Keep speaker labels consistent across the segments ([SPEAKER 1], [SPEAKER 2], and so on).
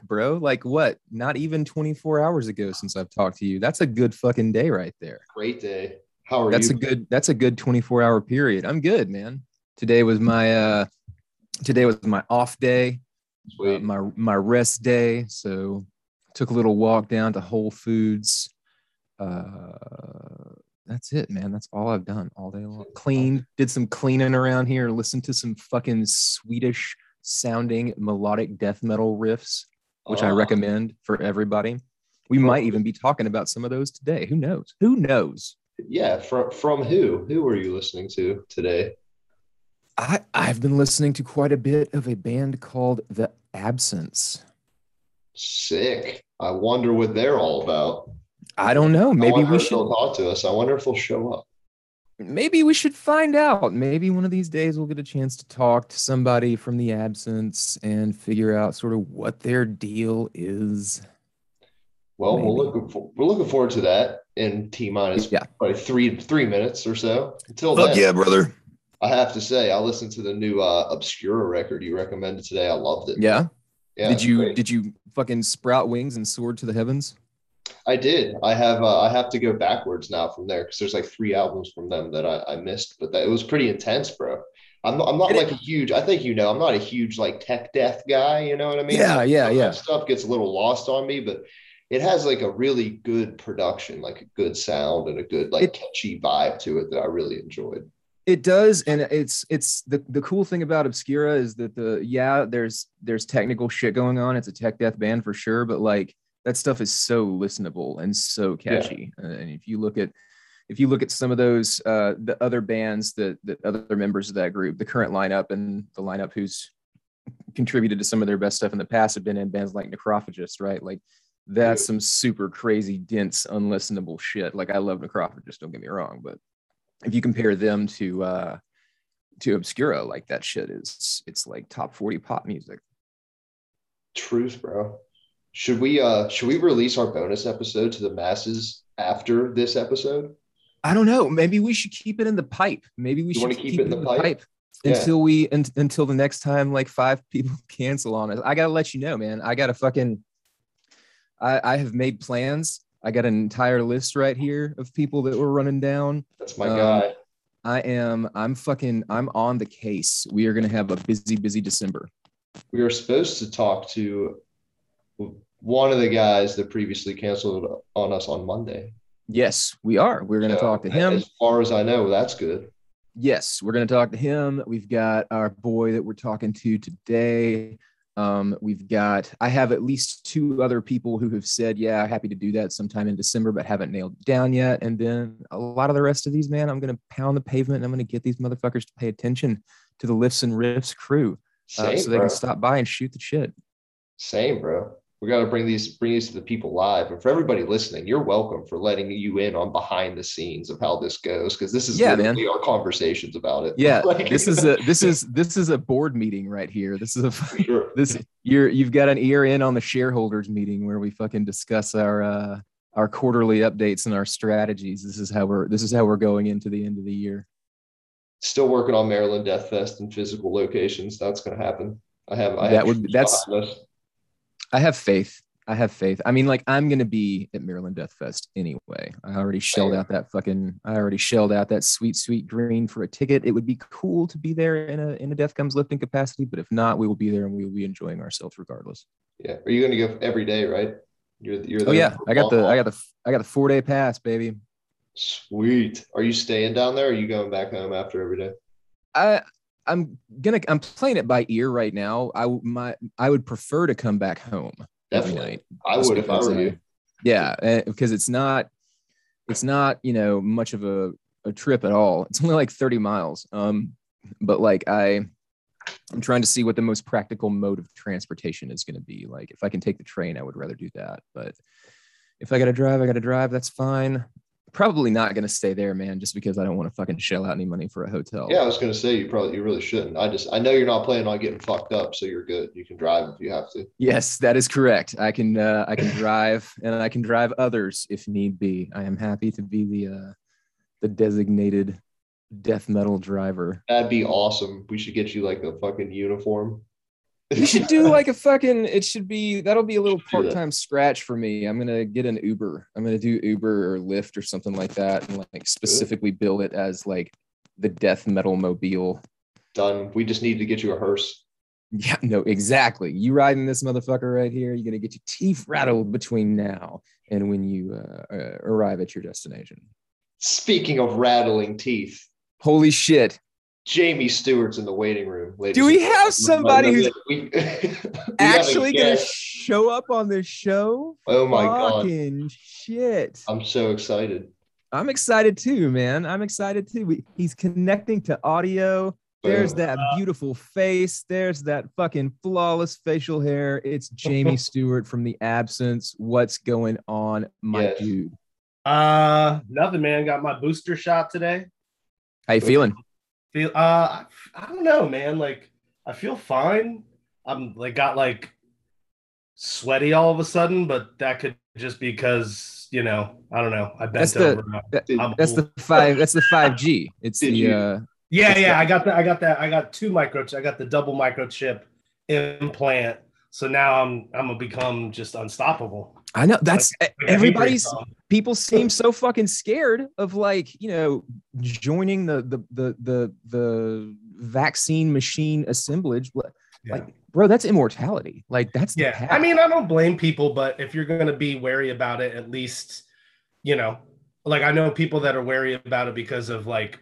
[SPEAKER 1] back, bro. Like what? Not even 24 hours ago since I've talked to you. That's a good fucking day right there.
[SPEAKER 2] Great day. How are
[SPEAKER 1] That's
[SPEAKER 2] you?
[SPEAKER 1] That's a good that's a good 24 hour period. I'm good, man. Today was my uh today was my off day, uh, my my rest day. So took a little walk down to Whole Foods. Uh that's it, man. That's all I've done all day long. Cleaned, did some cleaning around here, listened to some fucking Swedish sounding melodic death metal riffs, which I
[SPEAKER 2] Uh,
[SPEAKER 1] recommend for everybody. We might even be talking about some of those today. Who knows? Who knows?
[SPEAKER 2] Yeah, from from who? Who were you listening to today?
[SPEAKER 1] I, I've been listening to quite a bit of a band called The Absence.
[SPEAKER 2] Sick. I wonder what they're all about.
[SPEAKER 1] I don't know. Maybe we should.
[SPEAKER 2] talk to us. I wonder if they'll show up.
[SPEAKER 1] Maybe we should find out. Maybe one of these days we'll get a chance to talk to somebody from The Absence and figure out sort of what their deal is.
[SPEAKER 2] Well, we're looking for, we're looking forward to that in T minus
[SPEAKER 1] Yeah.
[SPEAKER 2] probably three three minutes or so. Until then, yeah,
[SPEAKER 1] brother.
[SPEAKER 2] I have to say I listened to the new uh, Obscura record you recommended today. I loved it.
[SPEAKER 1] Yeah.
[SPEAKER 2] Yeah,
[SPEAKER 1] did you
[SPEAKER 2] great.
[SPEAKER 1] did you fucking sprout wings and soar to the heavens?
[SPEAKER 2] I did. I have. Uh, I have to go backwards now from there because there's like three albums from them that I, I missed, but that it was pretty intense, bro. I'm not, I'm not like a huge. I think you know. I'm not a huge like tech death guy. You know what I mean?
[SPEAKER 1] Yeah, yeah,
[SPEAKER 2] Some
[SPEAKER 1] yeah.
[SPEAKER 2] Stuff gets a little lost on me, but it has like a really good production, like a good sound and a good like
[SPEAKER 1] It-
[SPEAKER 2] catchy vibe to it that I really enjoyed.
[SPEAKER 1] It does, and it's it's the the cool thing about Obscura is that the yeah, there's there's technical shit going on. It's a tech death band for sure, but like that stuff is so listenable and so catchy. Uh, And if you look at if you look at some of those uh the other bands that that other members of that group, the current lineup and the lineup who's contributed to some of their best stuff in the past have been in bands like Necrophagist, right? Like that's
[SPEAKER 2] Yeah.
[SPEAKER 1] some super crazy, dense, unlistenable shit. Like I love Necrophagist, don't get me wrong, but if you compare them to uh to Obscura, like that shit is it's like top 40 pop music.
[SPEAKER 2] Truth, bro. Should we uh should we release our bonus episode to the masses after this episode?
[SPEAKER 1] I don't know. Maybe we should keep it in the pipe. Maybe we
[SPEAKER 2] You
[SPEAKER 1] should
[SPEAKER 2] wanna keep it in the pipe? Yeah.
[SPEAKER 1] until we un, until the next time like five people cancel on us. I gotta let you know, man. I gotta fucking I, I have made plans. I got an entire list right here of people that we're running down.
[SPEAKER 2] That's my
[SPEAKER 1] Um,
[SPEAKER 2] guy.
[SPEAKER 1] I am I'm fucking I'm on the case. We are gonna have a busy, busy December.
[SPEAKER 2] We are supposed to talk to one of the guys that previously canceled on us on Monday.
[SPEAKER 1] Yes, we are. We're gonna
[SPEAKER 2] So,
[SPEAKER 1] talk to him.
[SPEAKER 2] As far as I know, that's good.
[SPEAKER 1] Yes, we're going to talk to him. We've got our boy that we're talking to today. Um, we've got, I have at least two other people who have said, yeah, happy to do that sometime in December, but haven't nailed down yet. And then a lot of the rest of these, man, I'm going to pound the pavement and I'm going to get these motherfuckers to pay attention to the Lifts and Riffs crew uh,
[SPEAKER 2] Same,
[SPEAKER 1] so they
[SPEAKER 2] bro.
[SPEAKER 1] can stop by and shoot the shit.
[SPEAKER 2] Same, bro. We got to bring these bring these to the people live, and for everybody listening, you're welcome for letting you in on behind the scenes of how this goes because this is
[SPEAKER 1] Yeah, man.
[SPEAKER 2] our conversations about it.
[SPEAKER 1] Yeah,
[SPEAKER 2] Like-
[SPEAKER 1] this is a this is this is a board meeting right here. This is a
[SPEAKER 2] sure.
[SPEAKER 1] this you're you've got an ear in on the shareholders meeting where we fucking discuss our uh our quarterly updates and our strategies this is how we're this is how we're going into the end of the year
[SPEAKER 2] Still working on Maryland Death Fest and physical locations. That's going to happen. I have. I
[SPEAKER 1] That
[SPEAKER 2] have
[SPEAKER 1] would- that's-. I have faith i have faith i mean like i'm gonna be at maryland death fest anyway i already shelled out that fucking i already shelled out that sweet sweet green for a ticket it would be cool to be there in a in a death comes lifting capacity but if not we will be there and we will be enjoying ourselves regardless
[SPEAKER 2] Yeah. Are you going to go every day? Right. You're. You're.
[SPEAKER 1] oh yeah i got the i got the i got the four day pass baby
[SPEAKER 2] Sweet. Are you staying down there? Or are you going back home after every day?
[SPEAKER 1] I I'm gonna I'm playing it by ear right now. I my I would prefer to come back home
[SPEAKER 2] Definitely.
[SPEAKER 1] night.
[SPEAKER 2] I would if I were
[SPEAKER 1] I-
[SPEAKER 2] you.
[SPEAKER 1] Yeah, eh, because it's not it's not you know much of a, a trip at all. It's only like 30 miles. Um, but like I I'm trying to see what the most practical mode of transportation is going to be. Like if I can take the train, I would rather do that. But if I got to drive, I got to drive. That's fine. Probably not going to stay there, man, just because I don't want to fucking shell out any money for a hotel.
[SPEAKER 2] Yeah, I was gonna say you probably you really shouldn't. I just I know you're not planning on getting fucked up, so you're good. You can drive if you have to.
[SPEAKER 1] Yes, that is correct. I can uh, I can drive and I can drive others if need be. I am happy to be the uh, the designated death metal driver.
[SPEAKER 2] That'd be awesome. We should get you like a fucking uniform.
[SPEAKER 1] You should do like a fucking. It should be that'll be a little
[SPEAKER 2] Should do that.
[SPEAKER 1] part time scratch for me. I'm gonna get an Uber. I'm gonna do Uber or Lyft or something like that, and like specifically build it as like the death metal mobile.
[SPEAKER 2] done. We just need to get you a hearse.
[SPEAKER 1] Yeah, no, exactly. You riding this motherfucker right here, you're gonna get your teeth rattled between now and when you uh, uh, arrive at your destination.
[SPEAKER 2] Speaking of rattling teeth,
[SPEAKER 1] Holy shit!
[SPEAKER 2] Jamie Stewart's in the waiting room. ladies
[SPEAKER 1] Do we have somebody who's
[SPEAKER 2] We- we
[SPEAKER 1] Actually, gonna show up on this show?
[SPEAKER 2] Oh my god!
[SPEAKER 1] Fucking shit!
[SPEAKER 2] I'm so excited.
[SPEAKER 1] I'm excited too, man. I'm excited too. We, he's connecting to audio. There's that beautiful face. There's that fucking flawless facial hair. It's Jamie Stewart from The Absence. What's going on, my
[SPEAKER 2] Yes.
[SPEAKER 1] dude?
[SPEAKER 3] Uh, nothing, man. Got my booster shot today.
[SPEAKER 1] How you feeling?
[SPEAKER 3] Feel, uh, I, I don't know, man. Like, I feel fine. I'm like got like sweaty all of a sudden, but that could just be because you know, I don't know. I bent
[SPEAKER 1] That's the-
[SPEAKER 3] over.
[SPEAKER 1] That-
[SPEAKER 3] I'm
[SPEAKER 1] that's the five. That's the five G. It's
[SPEAKER 2] Did
[SPEAKER 1] the
[SPEAKER 2] you-
[SPEAKER 1] uh,
[SPEAKER 3] Yeah, yeah.
[SPEAKER 1] the-
[SPEAKER 3] I got that. I got that. I got two microchips. I got the double microchip implant. So now I'm I'm gonna become just unstoppable.
[SPEAKER 1] I know that's
[SPEAKER 3] Like,
[SPEAKER 1] everybody's people seem so fucking scared of like you know joining the the the the, the vaccine machine assemblage Like,
[SPEAKER 3] yeah.
[SPEAKER 1] like bro that's immortality like that's
[SPEAKER 3] Yeah. I mean, I don't blame people, but if you're going to be wary about it, at least, you know, like I know people that are wary about it because of like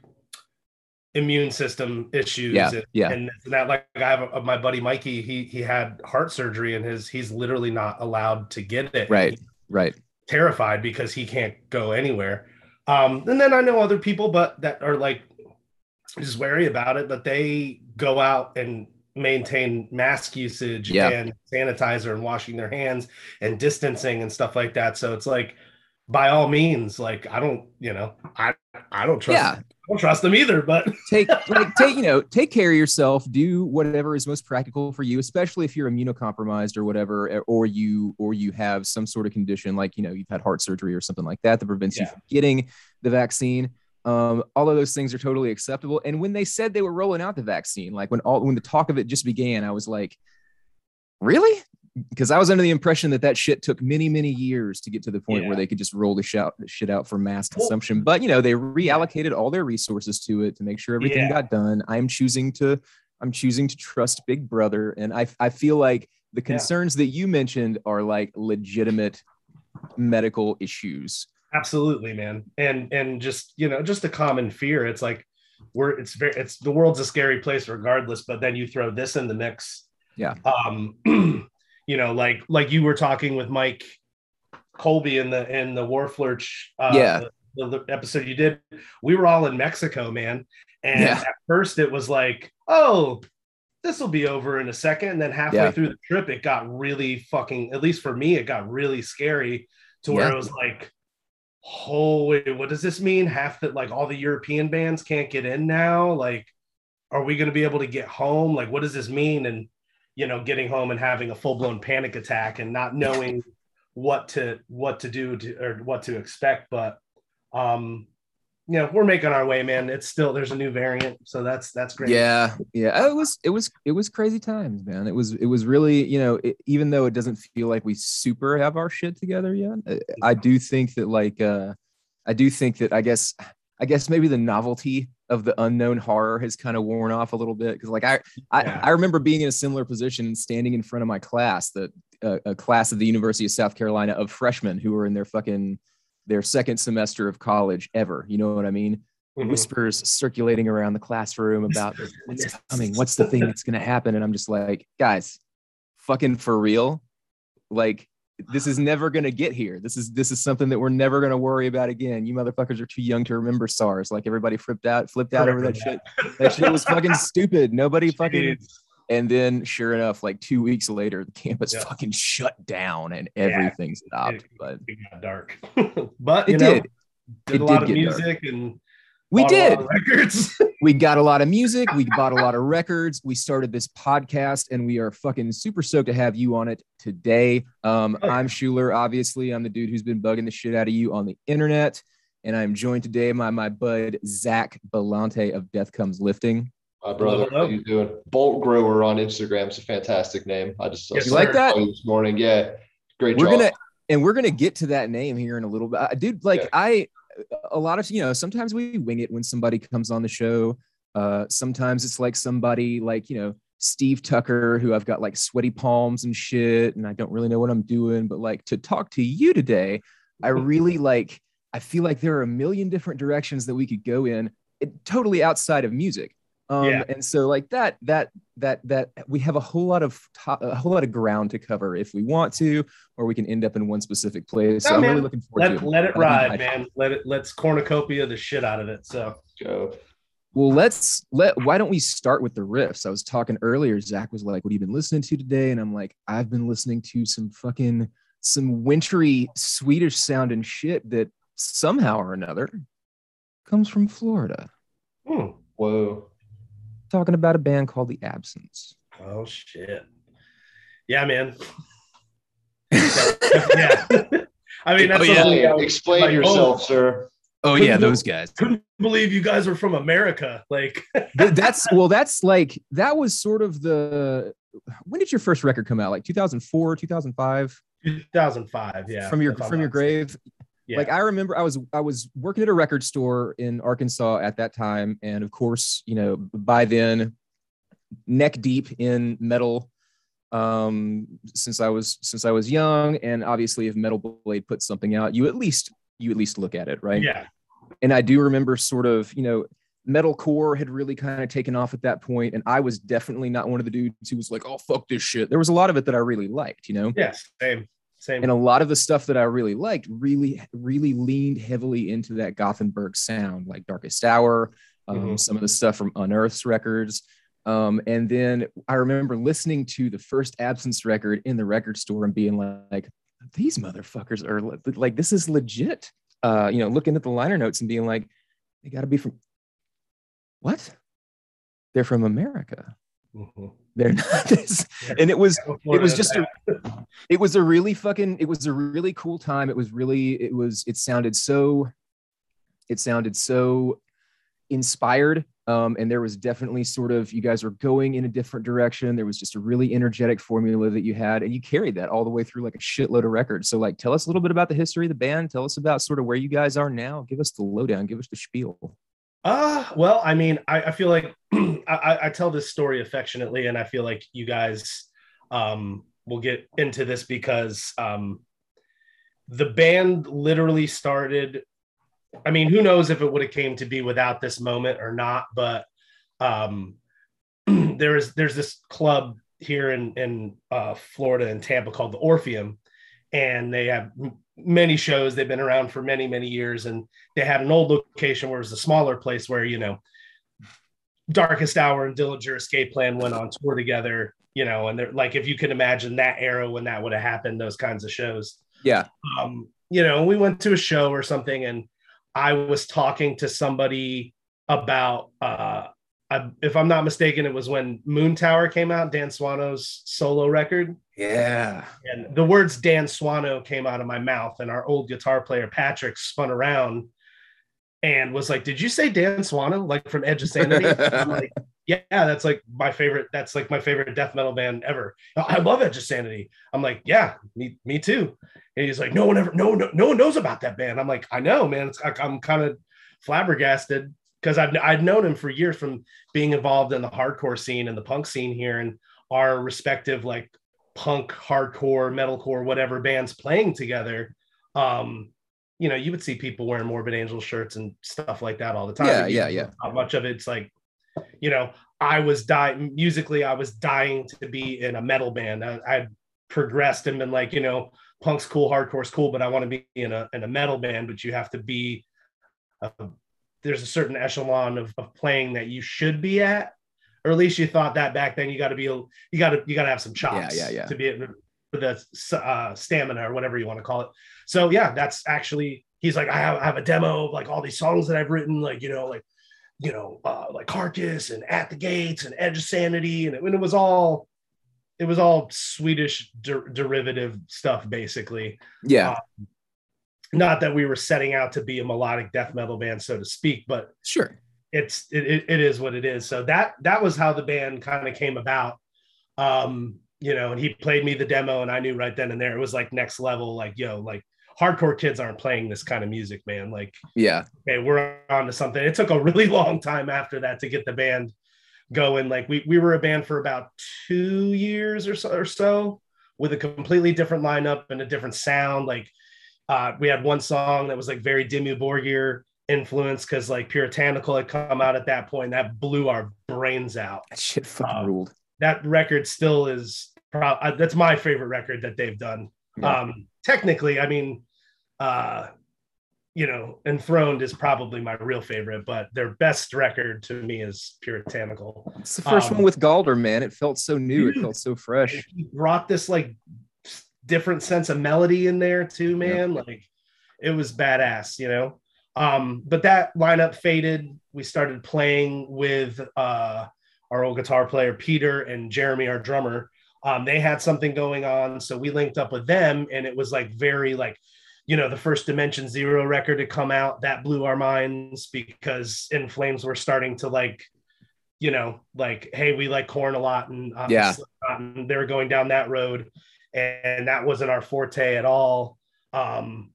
[SPEAKER 3] immune system issues.
[SPEAKER 1] Yeah,
[SPEAKER 3] and,
[SPEAKER 1] yeah.
[SPEAKER 3] and that, like, I have a, my buddy Mikey. He he had heart surgery, and his he's literally not allowed to get it.
[SPEAKER 1] right right
[SPEAKER 3] terrified because he can't go anywhere. Um, and then I know other people, but that are like just wary about it, but they go out and maintain mask usage
[SPEAKER 1] Yeah.
[SPEAKER 3] and sanitizer and washing their hands and distancing and stuff like that. So it's like, by all means, like I don't, you know, I I don't trust,
[SPEAKER 1] Yeah.
[SPEAKER 3] Don't trust them either. But
[SPEAKER 1] take like take you know take care of yourself. Do whatever is most practical for you especially if you're immunocompromised or whatever eh, or you or you have some sort of condition like you know you've had heart surgery or something like that that prevents you from getting the vaccine. Um, all of those things are totally acceptable. And when they said they were rolling out the vaccine like when all when the talk of it just began i was like really because I was under the impression that that shit took many, many years to get to the point
[SPEAKER 3] Yeah.
[SPEAKER 1] where they could just roll the shit, out for mass consumption. But you know, they reallocated all their resources to it to make sure everything
[SPEAKER 3] Yeah.
[SPEAKER 1] got done. I'm choosing to, I'm choosing to trust Big Brother, and I, I feel like the
[SPEAKER 3] Yeah.
[SPEAKER 1] concerns that you mentioned are like legitimate medical issues.
[SPEAKER 3] absolutely, man, and and just you know, just a common fear. It's like we're it's very it's the world's a scary place regardless. But then you throw this in the mix.
[SPEAKER 1] Yeah.
[SPEAKER 3] Um, you know, like like you were talking with Mike Colby in the in the Warflurch uh
[SPEAKER 1] Yeah.
[SPEAKER 3] the, the episode you did. We were all in Mexico, man. And
[SPEAKER 1] Yeah.
[SPEAKER 3] at first it was like, oh, this will be over in a second. And then halfway
[SPEAKER 1] Yeah.
[SPEAKER 3] through the trip, it got really fucking, at least for me, it got really scary to where
[SPEAKER 1] Yeah.
[SPEAKER 3] it was like, holy, what does this mean? Half that, like, all the European bands can't get in now. Like, are we going to be able to get home? Like, what does this mean? And, you know, getting home and having a full blown panic attack and not knowing what to, what to do to, or what to expect. But, um, you know, we're making our way, man. It's still, there's a new variant. So that's, that's great.
[SPEAKER 1] Yeah, yeah. It was it was it was crazy times, man. It was it was really you know it, even though it doesn't feel like we super have our shit together yet, I do think that like uh I do think that I guess I guess maybe the novelty of the unknown horror has kind of worn off a little bit because like I I,
[SPEAKER 3] Yeah.
[SPEAKER 1] I remember being in a similar position and standing in front of my class, the uh, a class of the University of South Carolina of freshmen who were in their fucking their second semester of college ever. You know what I mean?
[SPEAKER 3] Mhm.
[SPEAKER 1] whispers circulating around the classroom about what's coming, what's the thing that's going to happen. And I'm just like, guys, fucking for real. Like, this is never going to get here. This is this is something that we're never going to worry about again. You motherfuckers are too young to remember SARS. Like everybody flipped out, flipped out over that shit. That shit was fucking stupid. Nobody fucking. And then, sure enough, like two weeks later, the campus
[SPEAKER 3] Yeah.
[SPEAKER 1] fucking shut down and
[SPEAKER 3] Yeah.
[SPEAKER 1] everything stopped.
[SPEAKER 3] It-
[SPEAKER 1] But
[SPEAKER 3] It got dark, but
[SPEAKER 1] it
[SPEAKER 3] you know,
[SPEAKER 1] did.
[SPEAKER 3] did
[SPEAKER 1] It
[SPEAKER 3] a lot
[SPEAKER 1] did
[SPEAKER 3] of
[SPEAKER 1] get dark.
[SPEAKER 3] music and
[SPEAKER 1] We
[SPEAKER 3] bought
[SPEAKER 1] did.
[SPEAKER 3] records.
[SPEAKER 1] we got a lot of music we bought a lot of records we started this podcast and we are fucking super stoked to have you on it today um,
[SPEAKER 3] Oh,
[SPEAKER 1] i'm schuler obviously i'm the dude who's been bugging the shit out of you on the internet and i'm joined today by my bud zach belante of death comes lifting
[SPEAKER 2] My brother,
[SPEAKER 3] Hello, hello.
[SPEAKER 2] how you doing? Bolt Grower on Instagram is a fantastic name. I just
[SPEAKER 3] Yes, You like
[SPEAKER 1] that?
[SPEAKER 2] this morning. Yeah, great
[SPEAKER 1] we're
[SPEAKER 2] job.
[SPEAKER 1] gonna and we're gonna get to that name here in a little bit Uh, dude like
[SPEAKER 2] Yeah.
[SPEAKER 1] i a lot of you know sometimes we wing it when somebody comes on the show. Uh sometimes it's like somebody like you know steve tucker who i've got like sweaty palms and shit and i don't really know what i'm doing but like to talk to you today i really like i feel like there are a million different directions that we could go in it, totally outside of music um
[SPEAKER 3] Yeah.
[SPEAKER 1] and so like that that that that we have a whole lot of to- a whole lot of ground to cover if we want to or we can end up in one specific place. So
[SPEAKER 3] No,
[SPEAKER 1] I'm really looking forward
[SPEAKER 3] Let,
[SPEAKER 1] to
[SPEAKER 3] let it ride,
[SPEAKER 1] think I-
[SPEAKER 3] man. Let it let's cornucopia the shit out of it. So
[SPEAKER 2] Go.
[SPEAKER 1] Well, let's let. Why don't we start with the riffs? I was talking earlier. Zach was like, "What have you been listening to today?" And I'm like, "I've been listening to some fucking some wintry Swedish sounding shit that somehow or another comes from Florida."
[SPEAKER 3] hmm.
[SPEAKER 2] Whoa.
[SPEAKER 1] Talking about a band called The Absence.
[SPEAKER 3] oh shit. Yeah, man. yeah. I mean, that's
[SPEAKER 1] Oh, yeah.
[SPEAKER 3] something I was-
[SPEAKER 2] Explain
[SPEAKER 3] like,
[SPEAKER 2] yourself,
[SPEAKER 3] oh.
[SPEAKER 2] sir.
[SPEAKER 1] Oh
[SPEAKER 3] yeah,
[SPEAKER 1] yeah,
[SPEAKER 3] those
[SPEAKER 1] those guys.
[SPEAKER 3] couldn't believe you guys were from America. Like,
[SPEAKER 1] that's well, that's like that was sort of the. When did your first record come out? Like 2004, 2005.
[SPEAKER 3] 2005. Yeah.
[SPEAKER 1] from your from your
[SPEAKER 3] not
[SPEAKER 1] grave.
[SPEAKER 3] Yeah.
[SPEAKER 1] Like I remember, I was I was working at a record store in Arkansas at that time, and of course, you know, by then, neck deep in metal. Um, since I was since I was young, and obviously, if Metal Blade puts something out, you at least you at least look at it, right?
[SPEAKER 3] Yeah.
[SPEAKER 1] and I do remember sort of, you know, metalcore had really kind of taken off at that point, and I was definitely not one of the dudes who was like, "Oh fuck this shit." There was a lot of it that I really liked, you know,
[SPEAKER 3] Yeah. Same. Same.
[SPEAKER 1] and a lot of the stuff that I really liked really, really leaned heavily into that Gothenburg sound, like Darkest Hour, um,
[SPEAKER 3] Mhm.
[SPEAKER 1] some of the stuff from Unearth's records. Um, and then I remember listening to the first Absence record in the record store and being like, these motherfuckers are le- like, this is legit. Uh, you know, looking at the liner notes and being like, they got to be from what? They're from America.
[SPEAKER 3] Mhm.
[SPEAKER 1] They're not this. And it was it was just a, it was a really fucking it was a really cool time. It was really it was it sounded so it sounded so inspired um and there was definitely sort of you guys were going in a different direction. There was just a really energetic formula that you had and you carried that all the way through like a shitload of records. So like tell us a little bit about the history of the band. Tell us about sort of where you guys are now. Give us the lowdown. Give us the spiel.
[SPEAKER 3] Uh, well, I mean, I, I feel like I, I- tell this story affectionately, and I feel like you guys um, will get into this because um, the band literally started. I mean, who knows if it would have came to be without this moment or not? But um, there is there's this club here in in uh, Florida in Tampa called the Orpheum, and they have many shows. They've been around for many many years, and they had an old location where it was a smaller place where you know darkest hour and dillinger escape plan went on tour together you know and they're like if you can imagine that era when that would have happened those kinds of shows.
[SPEAKER 1] Yeah.
[SPEAKER 3] Um you know we went to a show or something and i was talking to somebody about uh I, if i'm not mistaken it was when Moontower came out dan swano's solo record.
[SPEAKER 1] Yeah.
[SPEAKER 3] And the words Dan Swano came out of my mouth, and our old guitar player Patrick spun around and was like, "Did you say Dan Swano, like from Edge of Sanity?" I'm like, "Yeah, that's like my favorite. That's like my favorite death metal band ever. I love Edge of Sanity." I'm like, "Yeah, me, me too." And he's like, "No one ever, no, no, no one knows about that band." I'm like, "I know, man. It's, like, I'm kind of flabbergasted." Because I've I'd known him for years from being involved in the hardcore scene and the punk scene here, and our respective like punk, hardcore, metalcore, whatever bands playing together, um, you know, you would see people wearing Morbid Angel shirts and stuff like that all the time.
[SPEAKER 1] Yeah, yeah, yeah.
[SPEAKER 3] Not much of it's like, you know, I was dying musically. I was dying to be in a metal band. I, I'd progressed and been like, you know, punk's cool, hardcore's cool, but I want to be in a in a metal band. But you have to be. Uh, there's a certain echelon of, of playing that you should be at or at least you thought that back then. You got to be, you got to, you got to have some chops,
[SPEAKER 1] Yeah, yeah, yeah.
[SPEAKER 3] to be the uh, stamina or whatever you want to call it. So yeah, that's actually. He's like, I have, I have a demo of like all these songs that I've written, like you know, like you know, uh, like Carcass and At the Gates and Edge of Sanity, and it, and it was all, it was all Swedish der- derivative stuff, basically.
[SPEAKER 1] yeah
[SPEAKER 3] Not that we were setting out to be a melodic death metal band, so to speak, but
[SPEAKER 1] sure
[SPEAKER 3] it's it, it, it is what it is. So that that was how the band kind of came about. Um, you know, and he played me the demo, and I knew right then and there it was like next level. Like, yo, like hardcore kids aren't playing this kind of music, man. Like,
[SPEAKER 1] yeah,
[SPEAKER 3] okay, we're on to something. It took a really long time after that to get the band going. Like, we we were a band for about two years or so or so with a completely different lineup and a different sound. Like, uh, we had one song that was like very Dimmu Borgir influence because like puritanical had come out at that point that blew our brains out
[SPEAKER 1] that shit fucking
[SPEAKER 3] Um,
[SPEAKER 1] ruled.
[SPEAKER 3] That record still is pro- uh, that's my favorite record that they've done
[SPEAKER 1] Yeah.
[SPEAKER 3] um technically i mean uh you know enthroned is probably my real favorite but their best record to me is puritanical
[SPEAKER 1] It's the first
[SPEAKER 3] um,
[SPEAKER 1] one with Galder, man. It felt so new. It felt so fresh.
[SPEAKER 3] he brought this like different sense of melody in there too man like it was badass you know um but that lineup faded we started playing with uh our old guitar player peter and jeremy our drummer um they had something going on. So we linked up with them and it was like very like you know the first dimension zero record to come out. That blew our minds because in flames were starting to like you know like hey we like Korn a lot and uh,
[SPEAKER 1] Yeah.
[SPEAKER 3] And they were going down that road and that wasn't our forte at all. Um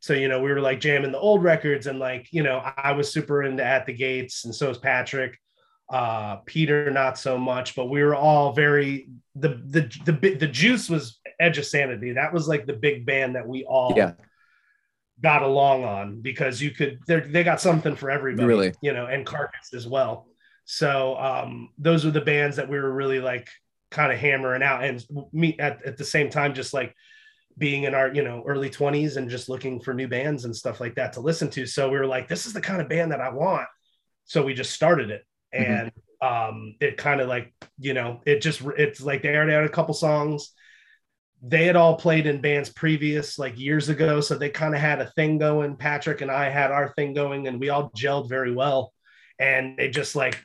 [SPEAKER 3] so you know we were like jamming the old records and like you know i was super into at the gates and so is patrick uh peter not so much but we were all very the the the, the juice was edge of sanity. That was like the big band that we all
[SPEAKER 1] Yeah.
[SPEAKER 3] got along on because you could they they got something for everybody
[SPEAKER 1] Really?
[SPEAKER 3] you know and carcass as well. So um those were the bands that we were really like kind of hammering out and me at, at the same time just like being in our you know early 20s and just looking for new bands and stuff like that to listen to. So we were like this is the kind of band that i want. So we just started it
[SPEAKER 1] Mhm.
[SPEAKER 3] and um it kind of like you know it just it's like they already had a couple songs. They had all played in bands previous like years ago so they kind of had a thing going. Patrick and i had our thing going and we all gelled very well. And it just like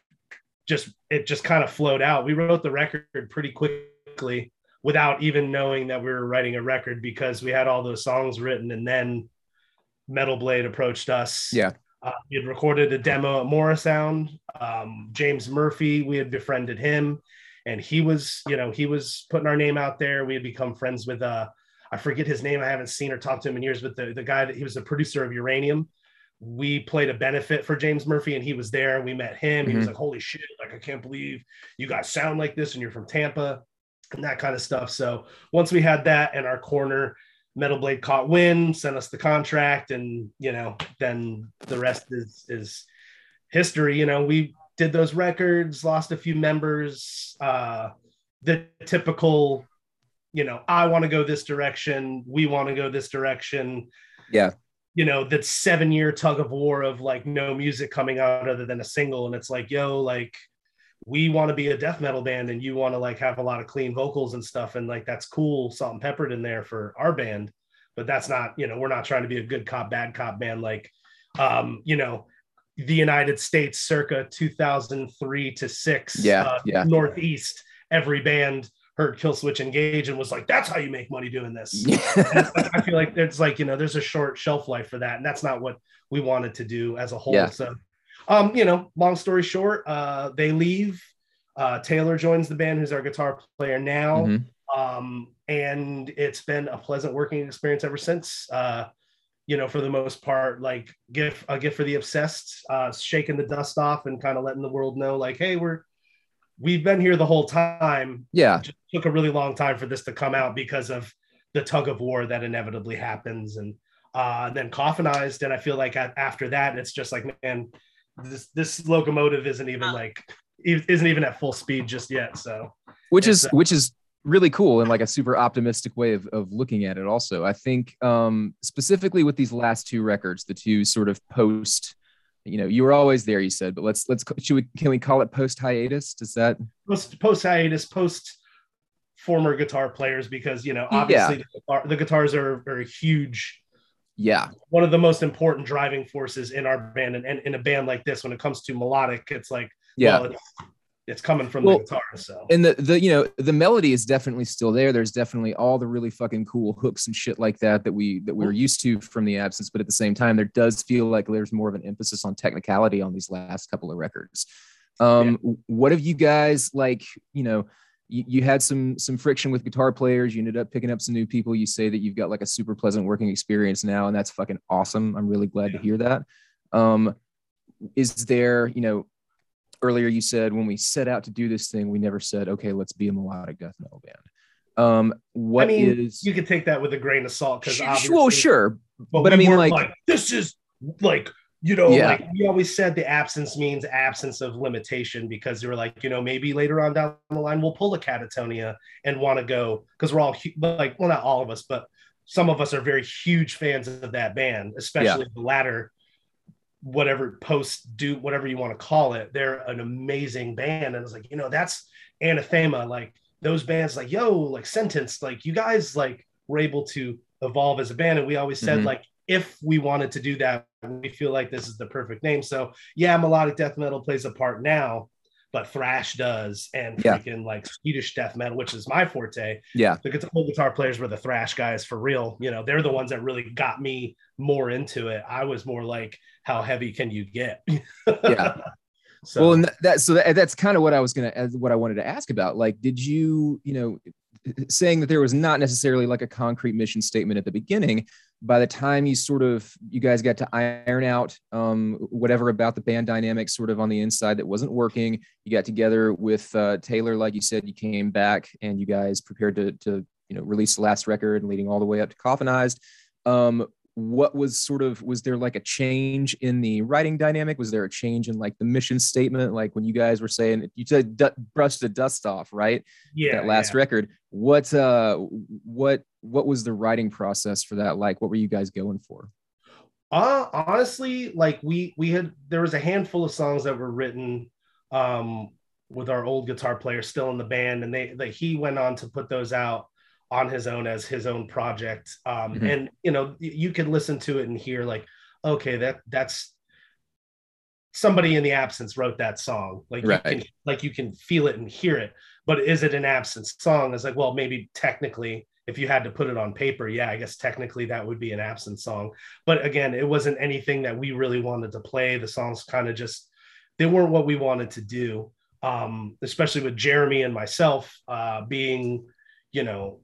[SPEAKER 3] just it just kind of flowed out. We wrote the record pretty quickly without even knowing that we were writing a record because we had all those songs written and then metal blade approached us.
[SPEAKER 1] Yeah.
[SPEAKER 3] Uh, we had recorded a demo at Morrisound. Um, James Murphy, we had befriended him, and he was, you know, he was putting our name out there. We had become friends with, uh, I forget his name. I haven't seen or talked to him in years, but the, the guy that he was the producer of Uranium. We played a benefit for James Murphy, and he was there. We met him. He was like, "Holy shit! Like, I can't believe you guys sound like this, and you're from Tampa." and that kind of stuff. So once we had that in our corner, Metal Blade caught wind, sent us the contract, and you know, then the rest is is history. You know, we did those records, lost a few members, uh, the typical, you know, I want to go this direction, we want to go this direction.
[SPEAKER 1] Yeah.
[SPEAKER 3] You know, that seven year tug of war of like no music coming out other than a single. And it's like, yo, like we want to be a death metal band and you want to like have a lot of clean vocals and stuff and like that's cool salt and peppered in there for our band but that's not you know we're not trying to be a good cop bad cop band like um you know the united states circa 2003 to 6
[SPEAKER 1] Yeah,
[SPEAKER 3] uh,
[SPEAKER 1] yeah.
[SPEAKER 3] northeast every band heard Killswitch Engage and was like that's how you make money doing this
[SPEAKER 1] Yeah.
[SPEAKER 3] like- I feel like there's like you know there's a short shelf life for that, and that's not what we wanted to do as a whole.
[SPEAKER 1] Yeah.
[SPEAKER 3] So, um, you know, long story short, uh, they leave. Uh, Taylor joins the band, who's our guitar player now,
[SPEAKER 1] Mhm.
[SPEAKER 3] um, and it's been a pleasant working experience ever since. Uh, you know, for the most part, like gift a gift for the obsessed, uh, shaking the dust off and kind of letting the world know, like, hey, we're we've been here the whole time
[SPEAKER 1] yeah.
[SPEAKER 3] just took a really long time for this to come out because of the tug of war that inevitably happens and uh, then coffinized and i feel like after that it's just like man this this locomotive isn't even like isn't even at full speed just yet so.
[SPEAKER 1] Which
[SPEAKER 3] It's,
[SPEAKER 1] is
[SPEAKER 3] uh,
[SPEAKER 1] which is really cool and like a super optimistic way of, of looking at it also. I think um specifically with these last two records the two sort of post you know you were always there you said but let's let's should we can we call it post hiatus? Does that?
[SPEAKER 3] Post post hiatus post former guitar players because you know
[SPEAKER 1] Yeah.
[SPEAKER 3] obviously the, guitar, the guitars are, are a huge
[SPEAKER 1] yeah.
[SPEAKER 3] One of the most important driving forces in our band and, and in a band like this when it comes to melodic it's like
[SPEAKER 1] yeah.
[SPEAKER 3] well, it's, it's coming from
[SPEAKER 1] Well,
[SPEAKER 3] the guitar. So.
[SPEAKER 1] and the the you know the melody is definitely still there. There's definitely all the really fucking cool hooks and shit like that that we that we were used to from the absence but at the same time there does feel like there's more of an emphasis on technicality on these last couple of records. Um what have you guys like you know you, you had some some friction with guitar players you ended up picking up some new people you say that you've got like a super pleasant working experience now and that's fucking awesome i'm really glad to hear that um is there you know earlier you said when we set out to do this thing, we never said, okay, let's be a melodic death metal band. Um, what
[SPEAKER 3] I mean, is? you could take that with a grain of salt because obviously,
[SPEAKER 1] well, sure,
[SPEAKER 3] but,
[SPEAKER 1] but I mean,
[SPEAKER 3] weren't
[SPEAKER 1] like-
[SPEAKER 3] this is like you know,
[SPEAKER 1] Yeah.
[SPEAKER 3] like we always said, the absence means absence of limitation because they were like, you know, maybe later on down the line we'll pull a Katatonia and want to go because we're all like, well, not all of us, but some of us are very huge fans of that band, especially the latter whatever post do whatever you want to call it they're an amazing band and it's like you know that's anathema like those bands like yo like sentence like you guys like were able to evolve as a band and we always said
[SPEAKER 1] Mhm.
[SPEAKER 3] like if we wanted to do that we feel like this is the perfect name so yeah melodic death metal plays a part now but thrash does and
[SPEAKER 1] Yeah.
[SPEAKER 3] freaking like swedish death metal which is my forte
[SPEAKER 1] yeah,
[SPEAKER 3] the guitar, guitar players were the thrash guys for real. You know, they're the ones that really got me more into it. I was more like, how heavy can you get?
[SPEAKER 1] Yeah.
[SPEAKER 3] so,
[SPEAKER 1] well, and that, that so that, that's kind of what I was gonna, uh, what I wanted to ask about. Like, did you, you know, saying that there was not necessarily like a concrete mission statement at the beginning? By the time you sort of, you guys got to iron out um, whatever about the band dynamics, sort of on the inside that wasn't working. You got together with uh, Taylor, like you said, you came back and you guys prepared to, to, you know, release the last record, leading all the way up to Coffinized. Um, what was sort of was there like a change in the writing dynamic? Was there a change in like the mission statement? Like when you guys were saying you said du- brush the dust off right?
[SPEAKER 3] Yeah,
[SPEAKER 1] that last
[SPEAKER 3] yeah.
[SPEAKER 1] record. What uh what what was the writing process for that? Like what were you guys going for?
[SPEAKER 3] Uh, honestly, like we we had there was a handful of songs that were written um with our old guitar player still in the band, and they that he went on to put those out on his own as his own project. Um,
[SPEAKER 1] Mhm.
[SPEAKER 3] and you know, you could listen to it and hear like, okay, that that's somebody in the absence wrote that song. Like
[SPEAKER 1] Right.
[SPEAKER 3] you can like you can feel it and hear it. But is it an absence song? It's like, well, maybe technically, if you had to put it on paper, yeah, I guess technically that would be an absence song. But again, it wasn't anything that we really wanted to play. The songs kind of just they weren't what we wanted to do. Um, especially with Jeremy and myself uh, being, you know,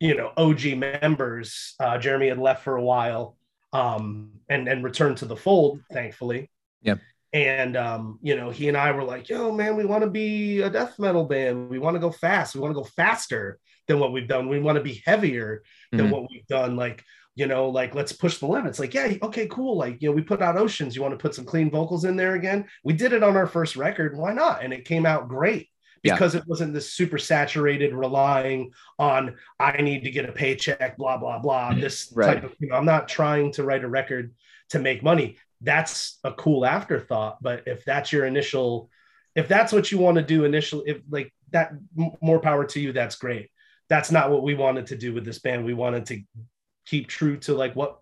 [SPEAKER 3] you know, OG members. Uh, Jeremy had left for a while um, and and returned to the fold, thankfully.
[SPEAKER 1] Yeah.
[SPEAKER 3] And um, you know, he and I were like, "Yo, man, we want to be a death metal band. We want to go fast. We want to go faster than what we've done. We want to be heavier than
[SPEAKER 1] Mhm.
[SPEAKER 3] what we've done. Like, you know, like let's push the limits. Like, yeah, okay, cool. Like, you know, we put out Oceans. You want to put some clean vocals in there again? We did it on our first record. Why not? And it came out great
[SPEAKER 1] Yeah.
[SPEAKER 3] because it wasn't this super saturated, relying on I need to get a paycheck, blah blah blah. Mm-hmm. This
[SPEAKER 1] Right.
[SPEAKER 3] type of, you know, I'm not trying to write a record to make money. That's a cool afterthought. But if that's your initial, if that's what you want to do initially, if like that, m- more power to you. That's great. That's not what we wanted to do with this band. We wanted to keep true to like what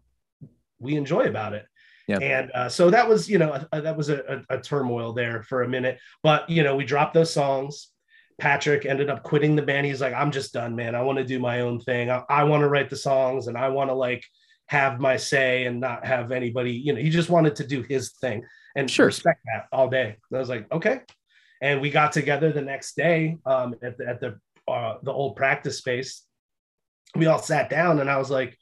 [SPEAKER 3] we enjoy about it.
[SPEAKER 1] Yeah.
[SPEAKER 3] And uh, so that was, you know, a, a- that was a, a, a turmoil there for a minute. But you know, we dropped those songs. Patrick ended up quitting the band. He's like, I'm just done, man. I want to do my own thing. I, I want to write the songs and I want to like have my say and not have anybody, you know, he just wanted to do his thing and
[SPEAKER 1] Sure.
[SPEAKER 3] respect that all day. And I was like, okay. And we got together the next day um, at the, at the, uh, the old practice space. We all sat down and I was like,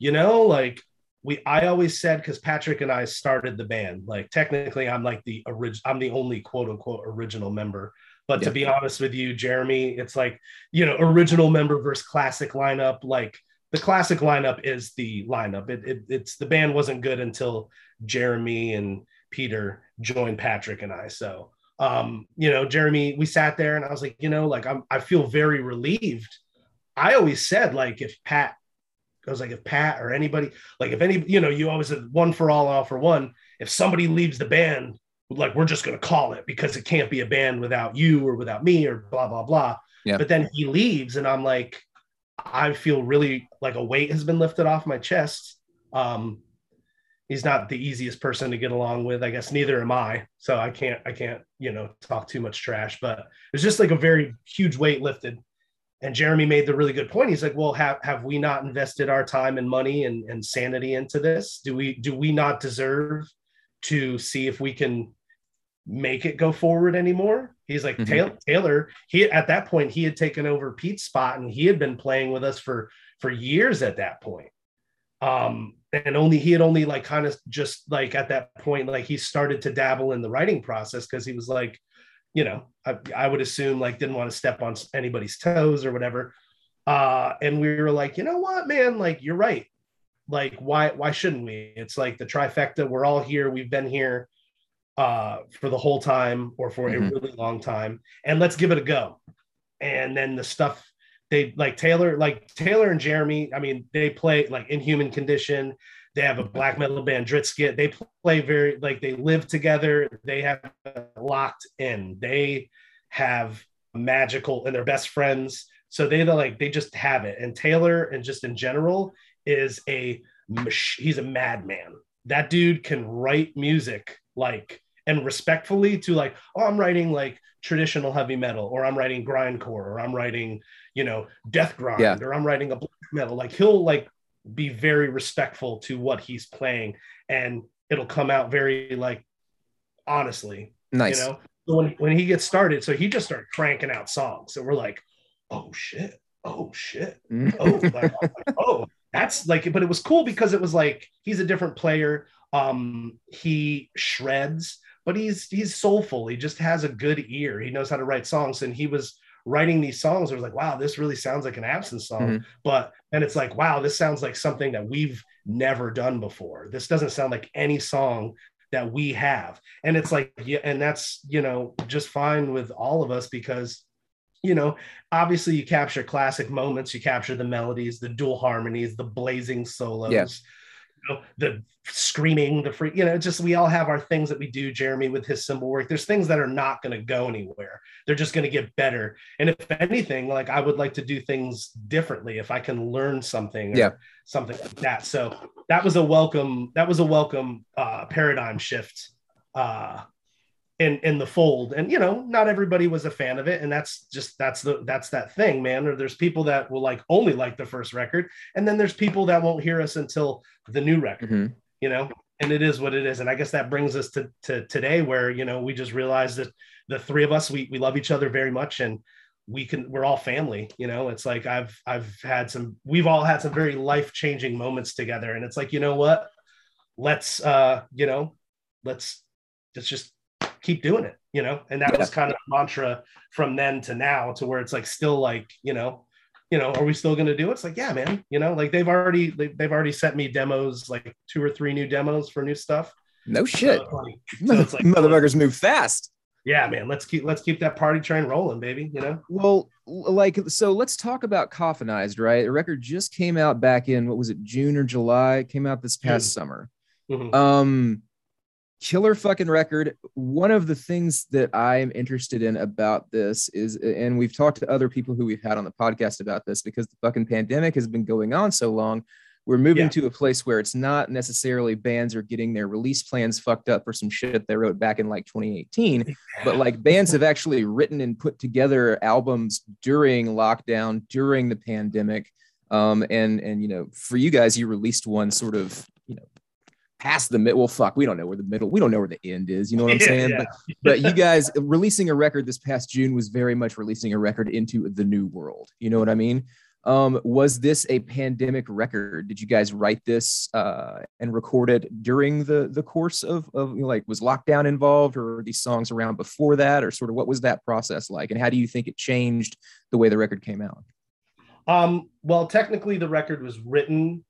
[SPEAKER 3] you know, like we I always said because Patrick and I started the band. Like technically, I'm like the original. I'm the only quote unquote original member. But to be honest with you, Jeremy, it's like you know original member versus classic lineup. Like the classic lineup is the lineup. It, it it's the band wasn't good until Jeremy and Peter joined Patrick and I. So um, you know, Jeremy, we sat there and I was like, you know, like I'm I feel very relieved. I always said like if Pat I was like, if Pat or anybody, like if any, you know, you always said one for all, all for one. If somebody leaves the band, like we're just gonna call it because it can't be a band without you or without me or blah blah blah.
[SPEAKER 1] Yeah.
[SPEAKER 3] But then he leaves, and I'm like, I feel really like a weight has been lifted off my chest. Um, he's not the easiest person to get along with. I guess neither am I. So I can't I can't you know talk too much trash. But it's just like a very huge weight lifted. And Jeremy made the really good point. He's like, well, have have we not invested our time and money and, and sanity into this? Do we do we not deserve to see if we can make it go forward anymore. He's like mm-hmm. Taylor, Taylor. He at that point he had taken over Pete's spot and he had been playing with us for for years at that point. Um, and only he had only like kind of just like at that point like he started to dabble in the writing process because he was like, you know, I, I would assume like didn't want to step on anybody's toes or whatever. Uh, and we were like, you know what, man, like you're right. Like why why shouldn't we? It's like the trifecta. We're all here. We've been here uh, for the whole time or for mm-hmm. a really long time, and let's give it a go. And then the stuff they like Taylor, like Taylor and Jeremy. I mean, they play like Inhuman Condition. They have a black metal band, Dritskit. They play very like they live together. They have locked in. They have magical and they're best friends. So they like they just have it. And Taylor and just in general is a he's a madman. That dude can write music like and respectfully to like oh i'm writing like traditional heavy metal or i'm writing grindcore or i'm writing you know death grind yeah. or i'm writing a black metal like he'll like be very respectful to what he's playing and it'll come out very like honestly
[SPEAKER 1] nice.
[SPEAKER 3] you know? So when, when he gets started so he just started cranking out songs so we're like oh shit. Oh shit. Mm. oh like, like, oh that's like but it was cool because it was like he's a different player. Um he shreds but he's he's soulful. He just has a good ear. He knows how to write songs and he was writing these songs it was like wow this really sounds like an absence song. Mm-hmm. but and it's like wow this sounds like something that we've never done before. This doesn't sound like any song that we have. And it's like yeah and that's you know just fine with all of us because you know obviously you capture classic moments you capture the melodies the dual harmonies the blazing solos know, the screaming, the free, you know, just we all have our things that we do, Jeremy, with his cymbal work. There's things that are not going to go anywhere. They're just going to get better. And if anything, like I would like to do things differently if I can learn something,
[SPEAKER 1] yeah,
[SPEAKER 3] something like that. So that was a welcome, that was a welcome uh, paradigm shift uh, in in the fold. And you know not everybody was a fan of it. And that's just that's the that's that thing man. Or there's people that will like only like the first record. And then there's people that won't hear us until the new record mm-hmm. you know? And it is what it is. And i guess that brings us to, to today where you know we just realized that the three of us we, we love each other very much. And we can we're all family you know? It's like i've i've had some we've all had some very life changing moments together. And it's like you know what? Let's uh you know let's let's just keep doing it, you know? And that yeah. was kind of mantra from then to now to where it's like still like, you know, you know, are we still going to do it? It's like, yeah, man, you know, like they've already, they've, they've already sent me demos, like two or three new demos for new stuff.
[SPEAKER 1] No shit. So like, so it's like, Motherfuckers move fast.
[SPEAKER 3] Yeah, man. Let's keep let's keep that party train rolling, baby. You know.
[SPEAKER 1] Well, like so, let's talk about Coffinized. Right, a record just came out back in what was it, June or July? It came out this past June. summer. Mm-hmm. Um, killer fucking record. One of the things that I'm interested in about this is, and we've talked to other people who we've had on the podcast about this because the fucking pandemic has been going on so long. We're moving yeah. to a place where it's not necessarily bands are getting their release plans fucked up for some shit they wrote back in like 2018, but like bands have actually written and put together albums during lockdown, during the pandemic. Um, and and you know, for you guys, you released one sort of past the middle. Well, fuck, we don't know where the middle, we don't know where the end is. You know what I'm saying? yeah. But, but you guys releasing a record this past June was very much releasing a record into the new world. You know what I mean? Um, was this a pandemic record? Did you guys write this uh, and record it during the the course of of you know, like was lockdown involved, or were these songs around before that, or sort of what was that process like, and how do you think it changed the way the record came out?
[SPEAKER 3] Um, well, technically, the record was written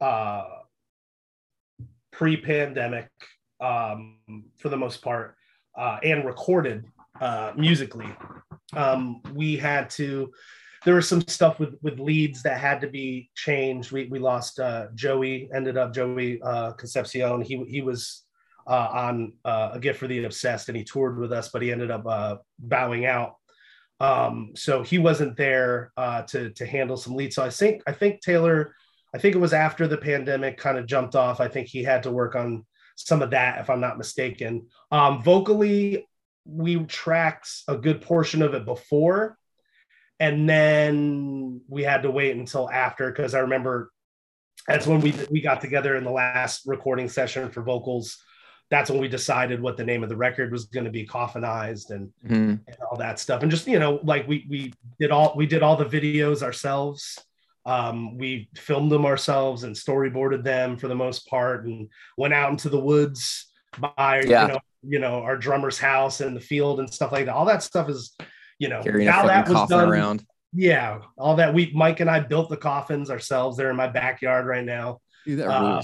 [SPEAKER 3] uh, pre-pandemic um, for the most part uh, and recorded uh, musically. Um, we had to. There was some stuff with with leads that had to be changed. We we lost uh, Joey. Ended up Joey uh, Concepcion. He he was uh, on uh, a gift for the obsessed, and he toured with us, but he ended up bowing out. Um, so he wasn't there to to handle some leads. So I think I think Taylor I think it was after the pandemic kind of jumped off. I think he had to work on some of that, if I'm not mistaken. Um, vocally, we tracked a good portion of it before, and then we had to wait until after because I remember that's when we we got together in the last recording session for vocals. That's when we decided what the name of the record was going to be, coffinized, and,
[SPEAKER 1] Mhm.
[SPEAKER 3] and all that stuff. And just you know, like we we did all we did all the videos ourselves. Um, we filmed them ourselves and storyboarded them for the most part, and went out into the woods by
[SPEAKER 1] Yeah.
[SPEAKER 3] you know you know our drummer's house and the field and stuff like that. All that stuff is you know
[SPEAKER 1] Carrying
[SPEAKER 3] now that was done.
[SPEAKER 1] around.
[SPEAKER 3] Yeah, all that we Mike and I built the coffins ourselves. They're in my backyard right now.
[SPEAKER 1] Dude, that
[SPEAKER 3] Uh.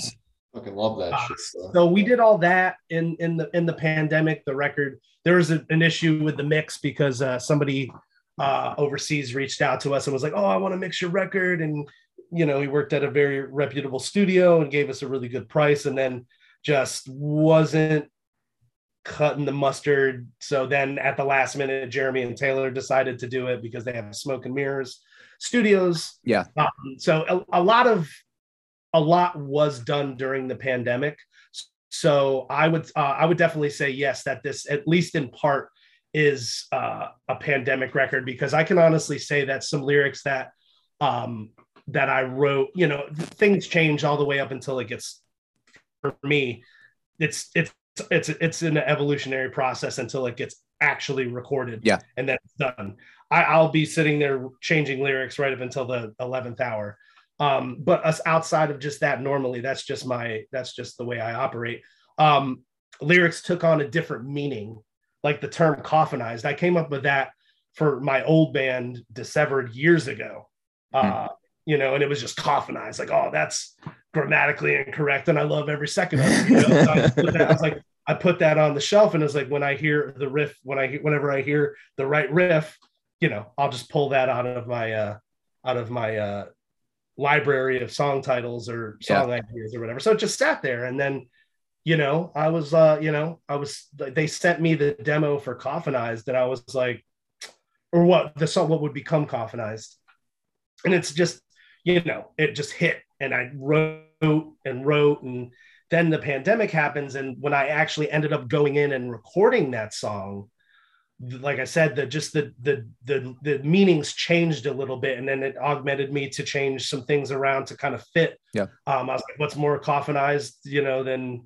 [SPEAKER 2] Fucking love that
[SPEAKER 3] Uh,
[SPEAKER 2] shit.
[SPEAKER 3] So we did all that in in the in the pandemic. The record there was a, an issue with the mix because uh, somebody uh, overseas reached out to us and was like, "Oh, I want to mix your record," and you know he worked at a very reputable studio and gave us a really good price, and then just wasn't cutting the mustard. So then at the last minute, Jeremy and Taylor decided to do it because they have Smoke and Mirrors Studios.
[SPEAKER 1] Yeah.
[SPEAKER 3] Um, so a, a lot of a lot was done during the pandemic. So I would uh, I would definitely say yes that this at least in part is uh, a pandemic record because I can honestly say that some lyrics that um, that I wrote, you know, things change all the way up until it gets for me. It's it's it's it's an evolutionary process until it gets actually recorded.
[SPEAKER 1] Yeah.
[SPEAKER 3] and then it's done. I, I'll be sitting there changing lyrics right up until the eleventh hour. Um, but us outside of just that, normally that's just my that's just the way I operate. Um, lyrics took on a different meaning, like the term coffinized. I came up with that for my old band, Dissevered, years ago. Uh, you know, and it was just coffinized, like, oh, that's grammatically incorrect, and I love every second of it. You know? so I, put that, I was like, I put that on the shelf, and it's like when I hear the riff, when I whenever I hear the right riff, you know, I'll just pull that out of my uh, out of my uh, library of song titles or song ideas or whatever. So it just sat there, and then you know, I was uh, you know, I was they sent me the demo for Coffinized, and I was like, or what the song what would become Coffinized, and it's just you know, it just hit, and I wrote and wrote, and then the pandemic happens, and when I actually ended up going in and recording that song like I said, the just the the the the meanings changed a little bit, and then it augmented me to change some things around to kind of fit.
[SPEAKER 1] Yeah.
[SPEAKER 3] Um, I was like, what's more coffinized, you know, than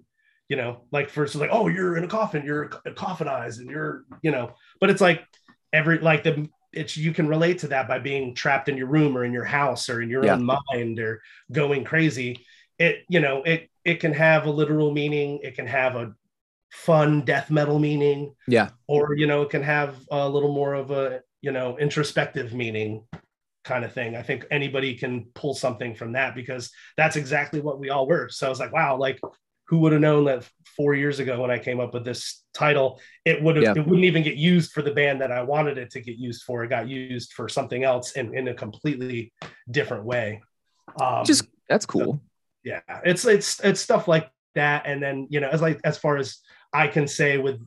[SPEAKER 3] you know, like first like, oh, you're in a coffin, you're coffinized, and you're, you know, but it's like every like the it's you can relate to that by being trapped in your room or in your house or in your
[SPEAKER 1] Yeah.
[SPEAKER 3] own mind or going crazy. It you know it it can have a literal meaning. It can have a fun death metal meaning
[SPEAKER 1] Yeah.
[SPEAKER 3] or you know it can have a little more of a you know introspective meaning kind of thing i think anybody can pull something from that because that's exactly what we all were so i was like wow like who would have known that four years ago when i came up with this title it would have
[SPEAKER 1] Yeah.
[SPEAKER 3] it wouldn't even get used for the band that i wanted it to get used for it got used for something else in, in a completely different way um
[SPEAKER 1] Just that's cool.
[SPEAKER 3] yeah it's it's it's stuff like that and then you know as like as far as i can say with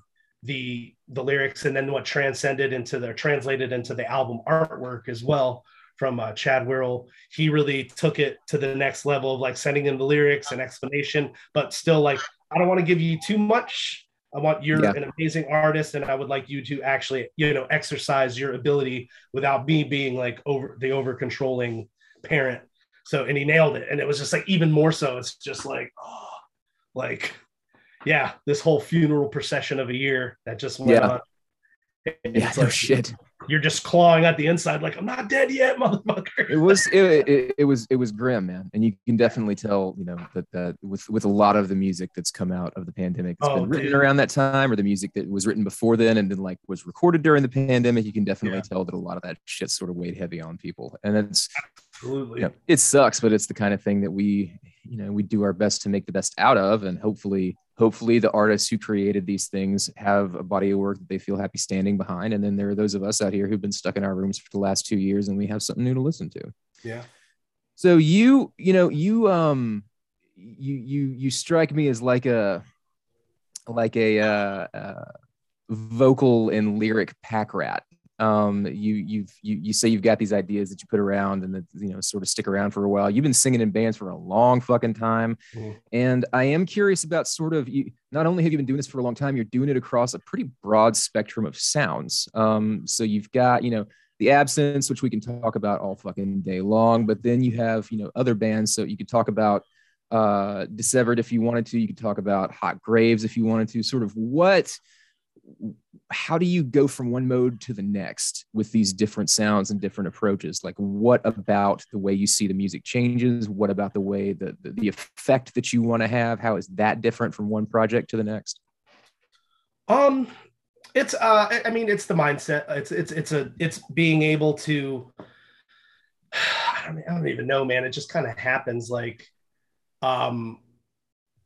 [SPEAKER 3] the the lyrics and then what transcended into the translated into the album artwork as well from uh, chad wirral he really took it to the next level of like sending in the lyrics and explanation but still like i don't want to give you too much i want you're
[SPEAKER 1] Yeah.
[SPEAKER 3] an amazing artist and i would like you to actually you know exercise your ability without me being like over the over controlling parent so and he nailed it and it was just like even more so it's just like oh like yeah this whole funeral procession of a year that just went
[SPEAKER 1] Yeah.
[SPEAKER 3] on
[SPEAKER 1] Yeah, no
[SPEAKER 3] like
[SPEAKER 1] shit.
[SPEAKER 3] You're just clawing at the inside like i'm not dead yet motherfucker
[SPEAKER 1] It was it, it, it was it was grim, man, and you can definitely tell, you know, that that with with a lot of the music that's come out of the pandemic that's
[SPEAKER 3] Oh,
[SPEAKER 1] been written
[SPEAKER 3] dude.
[SPEAKER 1] around that time, or the music that was written before then and then like was recorded during the pandemic, you can definitely
[SPEAKER 3] Yeah.
[SPEAKER 1] tell that a lot of that shit sort of weighed heavy on people, and it's
[SPEAKER 3] absolutely
[SPEAKER 1] you know, it sucks, but it's the kind of thing that we, you know, we do our best to make the best out of, and hopefully, hopefully, the artists who created these things have a body of work that they feel happy standing behind, and then there are those of us out here who've been stuck in our rooms for the last two years, and we have something new to listen to.
[SPEAKER 3] yeah
[SPEAKER 1] So you, you know, you, um, you, you, you strike me as like a, like a uh, uh, vocal and lyric pack rat. Um, you you've you you say you've got these ideas that you put around and that you know sort of stick around for a while. You've been singing in bands for a long fucking time,
[SPEAKER 3] Mhm.
[SPEAKER 1] and I am curious about sort of you. Not only have you been doing this for a long time, you're doing it across a pretty broad spectrum of sounds. Um, so you've got you know the absence, which we can talk about all fucking day long, but then you have you know other bands. So you could talk about uh dissevered if you wanted to you could talk about hot graves if you wanted to sort of what how do you go from one mode to the next with these different sounds and different approaches like what about the way you see the music changes what about the way the the, the effect that you want to have how is that different from one project to the next
[SPEAKER 3] Um, it's uh, I- mean, it's the mindset. It's it's it's a it's being able to. I don't, I don't even know, man. It just kind of happens. Like, um,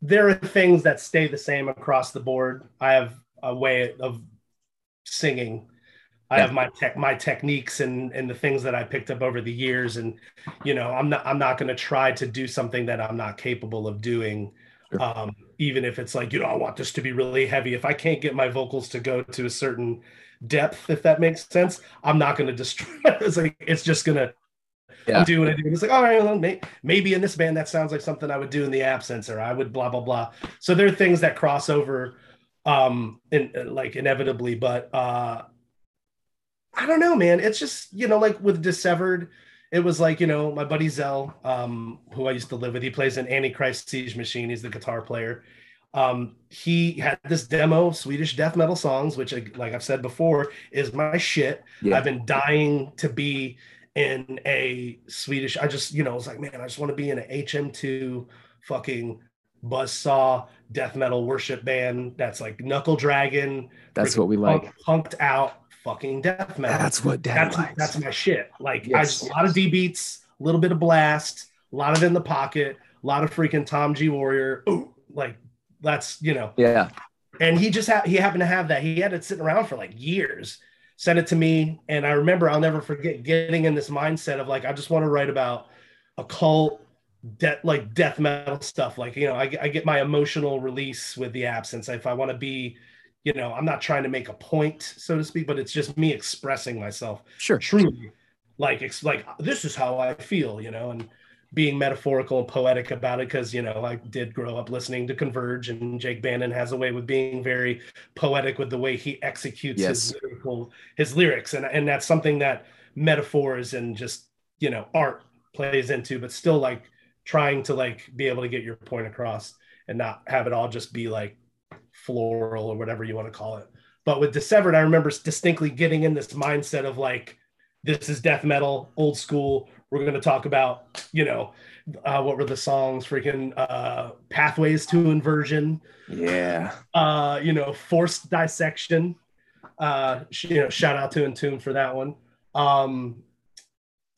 [SPEAKER 3] there are things that stay the same across the board. I have a way of singing. I
[SPEAKER 1] Yeah.
[SPEAKER 3] have my tech, my techniques, and and the things that I picked up over the years. And you know, I'm not I'm not going to try to do something that I'm not capable of doing
[SPEAKER 1] Sure.
[SPEAKER 3] um, even if it's like you know i want this to be really heavy if i can't get my vocals to go to a certain depth if that makes sense i'm not going to destroy it's like it's just going to
[SPEAKER 1] Yeah.
[SPEAKER 3] do what i do it's like all right well, may, maybe in this band that sounds like something i would do in the absence or i would blah blah blah so there are things that cross over um in like inevitably but uh i don't know man it's just you know like with dissevered it was like you know my buddy Zell, um, who I used to live with. He plays an Antichrist Siege Machine. He's the guitar player. Um, he had this demo, Swedish death metal songs, which, like I've said before, is my shit.
[SPEAKER 1] Yeah.
[SPEAKER 3] I've been dying to be in a Swedish. I just, you know, I was like, man, I just want to be in an HM2 fucking buzzsaw death metal worship band that's like Knuckle Dragon.
[SPEAKER 1] that's what we like
[SPEAKER 3] punk- Punked out fucking death metal
[SPEAKER 1] that's what dad
[SPEAKER 3] that's
[SPEAKER 1] likes
[SPEAKER 3] that's my shit. Like I
[SPEAKER 1] Yes.
[SPEAKER 3] just, a lot of D beats, a little bit of blast, a lot of in the pocket, a lot of freaking Tom G Warrior. Ooh, like that's you know.
[SPEAKER 1] yeah
[SPEAKER 3] And he just ha- he happened to have that. He had it sitting around for like years. Sent it to me, and I remember I'll never forget getting in this mindset of like I just want to write about occult, death like death metal stuff. Like you know, I, I get my emotional release with the absence. If I want to be, you know, I'm not trying to make a point, so to speak, but it's just me expressing myself
[SPEAKER 1] sure
[SPEAKER 3] truly like it's like this is how i feel you know and being metaphorical and poetic about it because you know i did grow up listening to converge and jake bannon has a way with being very poetic with the way he executes his lyrical his lyrics and, and that's something that metaphors and just you know art plays into but still like trying to like be able to get your point across and not have it all just be like floral or whatever you want to call it but with dissevered i remember distinctly getting in this mindset of like this is death metal, old school. We're going to talk about, you know, uh, what were the songs? Freaking uh, Pathways to Inversion,
[SPEAKER 1] yeah
[SPEAKER 3] uh, you know, Forced Dissection. Uh, you know, shout out to Entomb for that one. Um,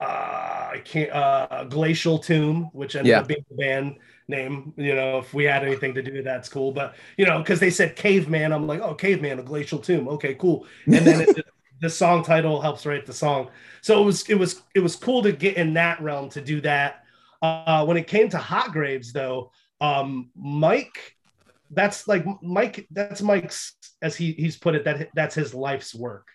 [SPEAKER 3] uh, I can't, uh, Glacial Tomb, which ended
[SPEAKER 1] Yeah.
[SPEAKER 3] up being the band name. You know, if we had anything to do with that's cool. But, you know, because they said Caveman, I'm like, oh, Caveman, a Glacial Tomb. Okay, cool and then it, the song title helps write the song so it was it was it was cool to get in that realm to do that uh when it came to hot graves though um mike that's like mike that's mike's as he he's put it that that's his life's work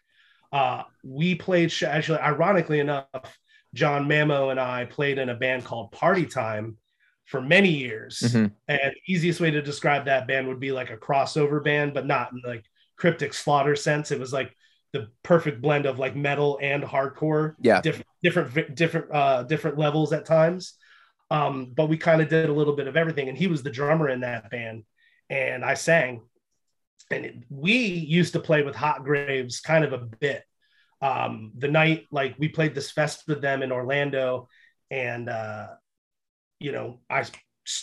[SPEAKER 3] uh we played actually ironically enough john mamo and i played in a band called party time for many years.
[SPEAKER 1] Mhm.
[SPEAKER 3] and the easiest way to describe that band would be like a crossover band but not in like cryptic slaughter sense. It was like the perfect blend of like metal and hardcore.
[SPEAKER 1] Yeah.
[SPEAKER 3] Different different different uh different levels at times. Um but we kind of did a little bit of everything and he was the drummer in that band and i sang. And it- we used to play with hot graves kind of a bit um the night like we played this fest with them in orlando and uh you know I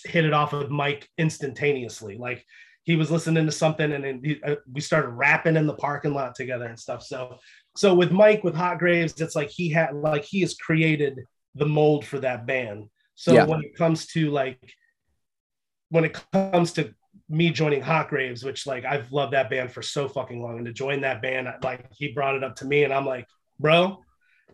[SPEAKER 3] hit it off with mike instantaneously. Like he was listening to something and then he, uh, we started rapping in the parking lot together and stuff. So so with mike with hot graves it's like he had like he has created the mold for that band. So
[SPEAKER 1] Yeah.
[SPEAKER 3] when it comes to like when it comes to me joining hot graves which like i've loved that band for so fucking long and to join that band like he brought it up to me and i'm like bro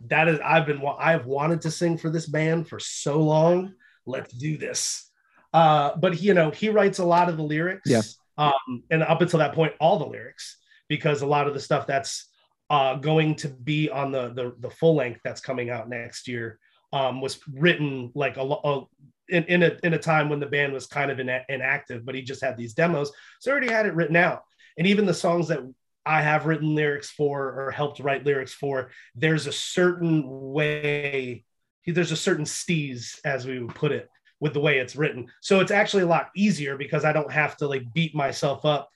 [SPEAKER 3] that is i've been i've wanted to sing for this band for so long let's do this uh but you know he writes a lot of the lyrics
[SPEAKER 1] Yeah.
[SPEAKER 3] um and up until that point all the lyrics because a lot of the stuff that's uh, going to be on the, the the full length that's coming out next year um, was written like a, a in, in a in a time when the band was kind of in, inactive, but he just had these demos, so he already had it written out. And even the songs that I have written lyrics for or helped write lyrics for, there's a certain way, there's a certain steez, as we would put it, with the way it's written. So it's actually a lot easier because I don't have to like beat myself up.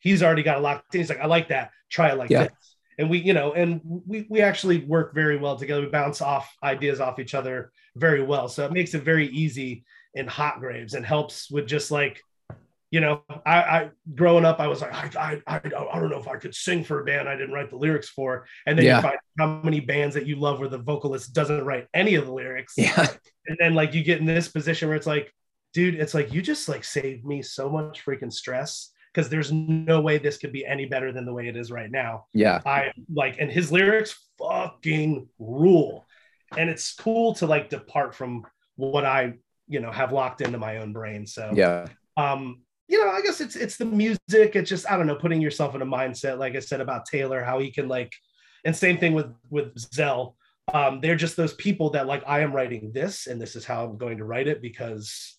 [SPEAKER 3] He's already got a lot. He's like, I like that. Try it like yeah. this and we you know and we we actually work very well together. We bounce off ideas off each other very well. So it makes it very easy in hot graves and helps with just like you know i i growing up i was like i i i, don't know if i could sing for a band i didn't write the lyrics for. And then yeah. you find how many bands that you love where the vocalist doesn't write any of the lyrics.
[SPEAKER 1] Yeah.
[SPEAKER 3] And then like you get in this position where it's like dude it's like you just like saved me so much freaking stress because there's no way this could be any better than the way it is right now.
[SPEAKER 1] Yeah.
[SPEAKER 3] I like, and his lyrics fucking rule. And it's cool to like depart from what I, you know, have locked into my own brain. So,
[SPEAKER 1] yeah.
[SPEAKER 3] Um, you know, I guess it's it's the music. It's just I don't know, putting yourself in a mindset. Like I said about Taylor, how he can like, and same thing with with Zell. Um, they're just those people that like I am writing this, and this is how I'm going to write it because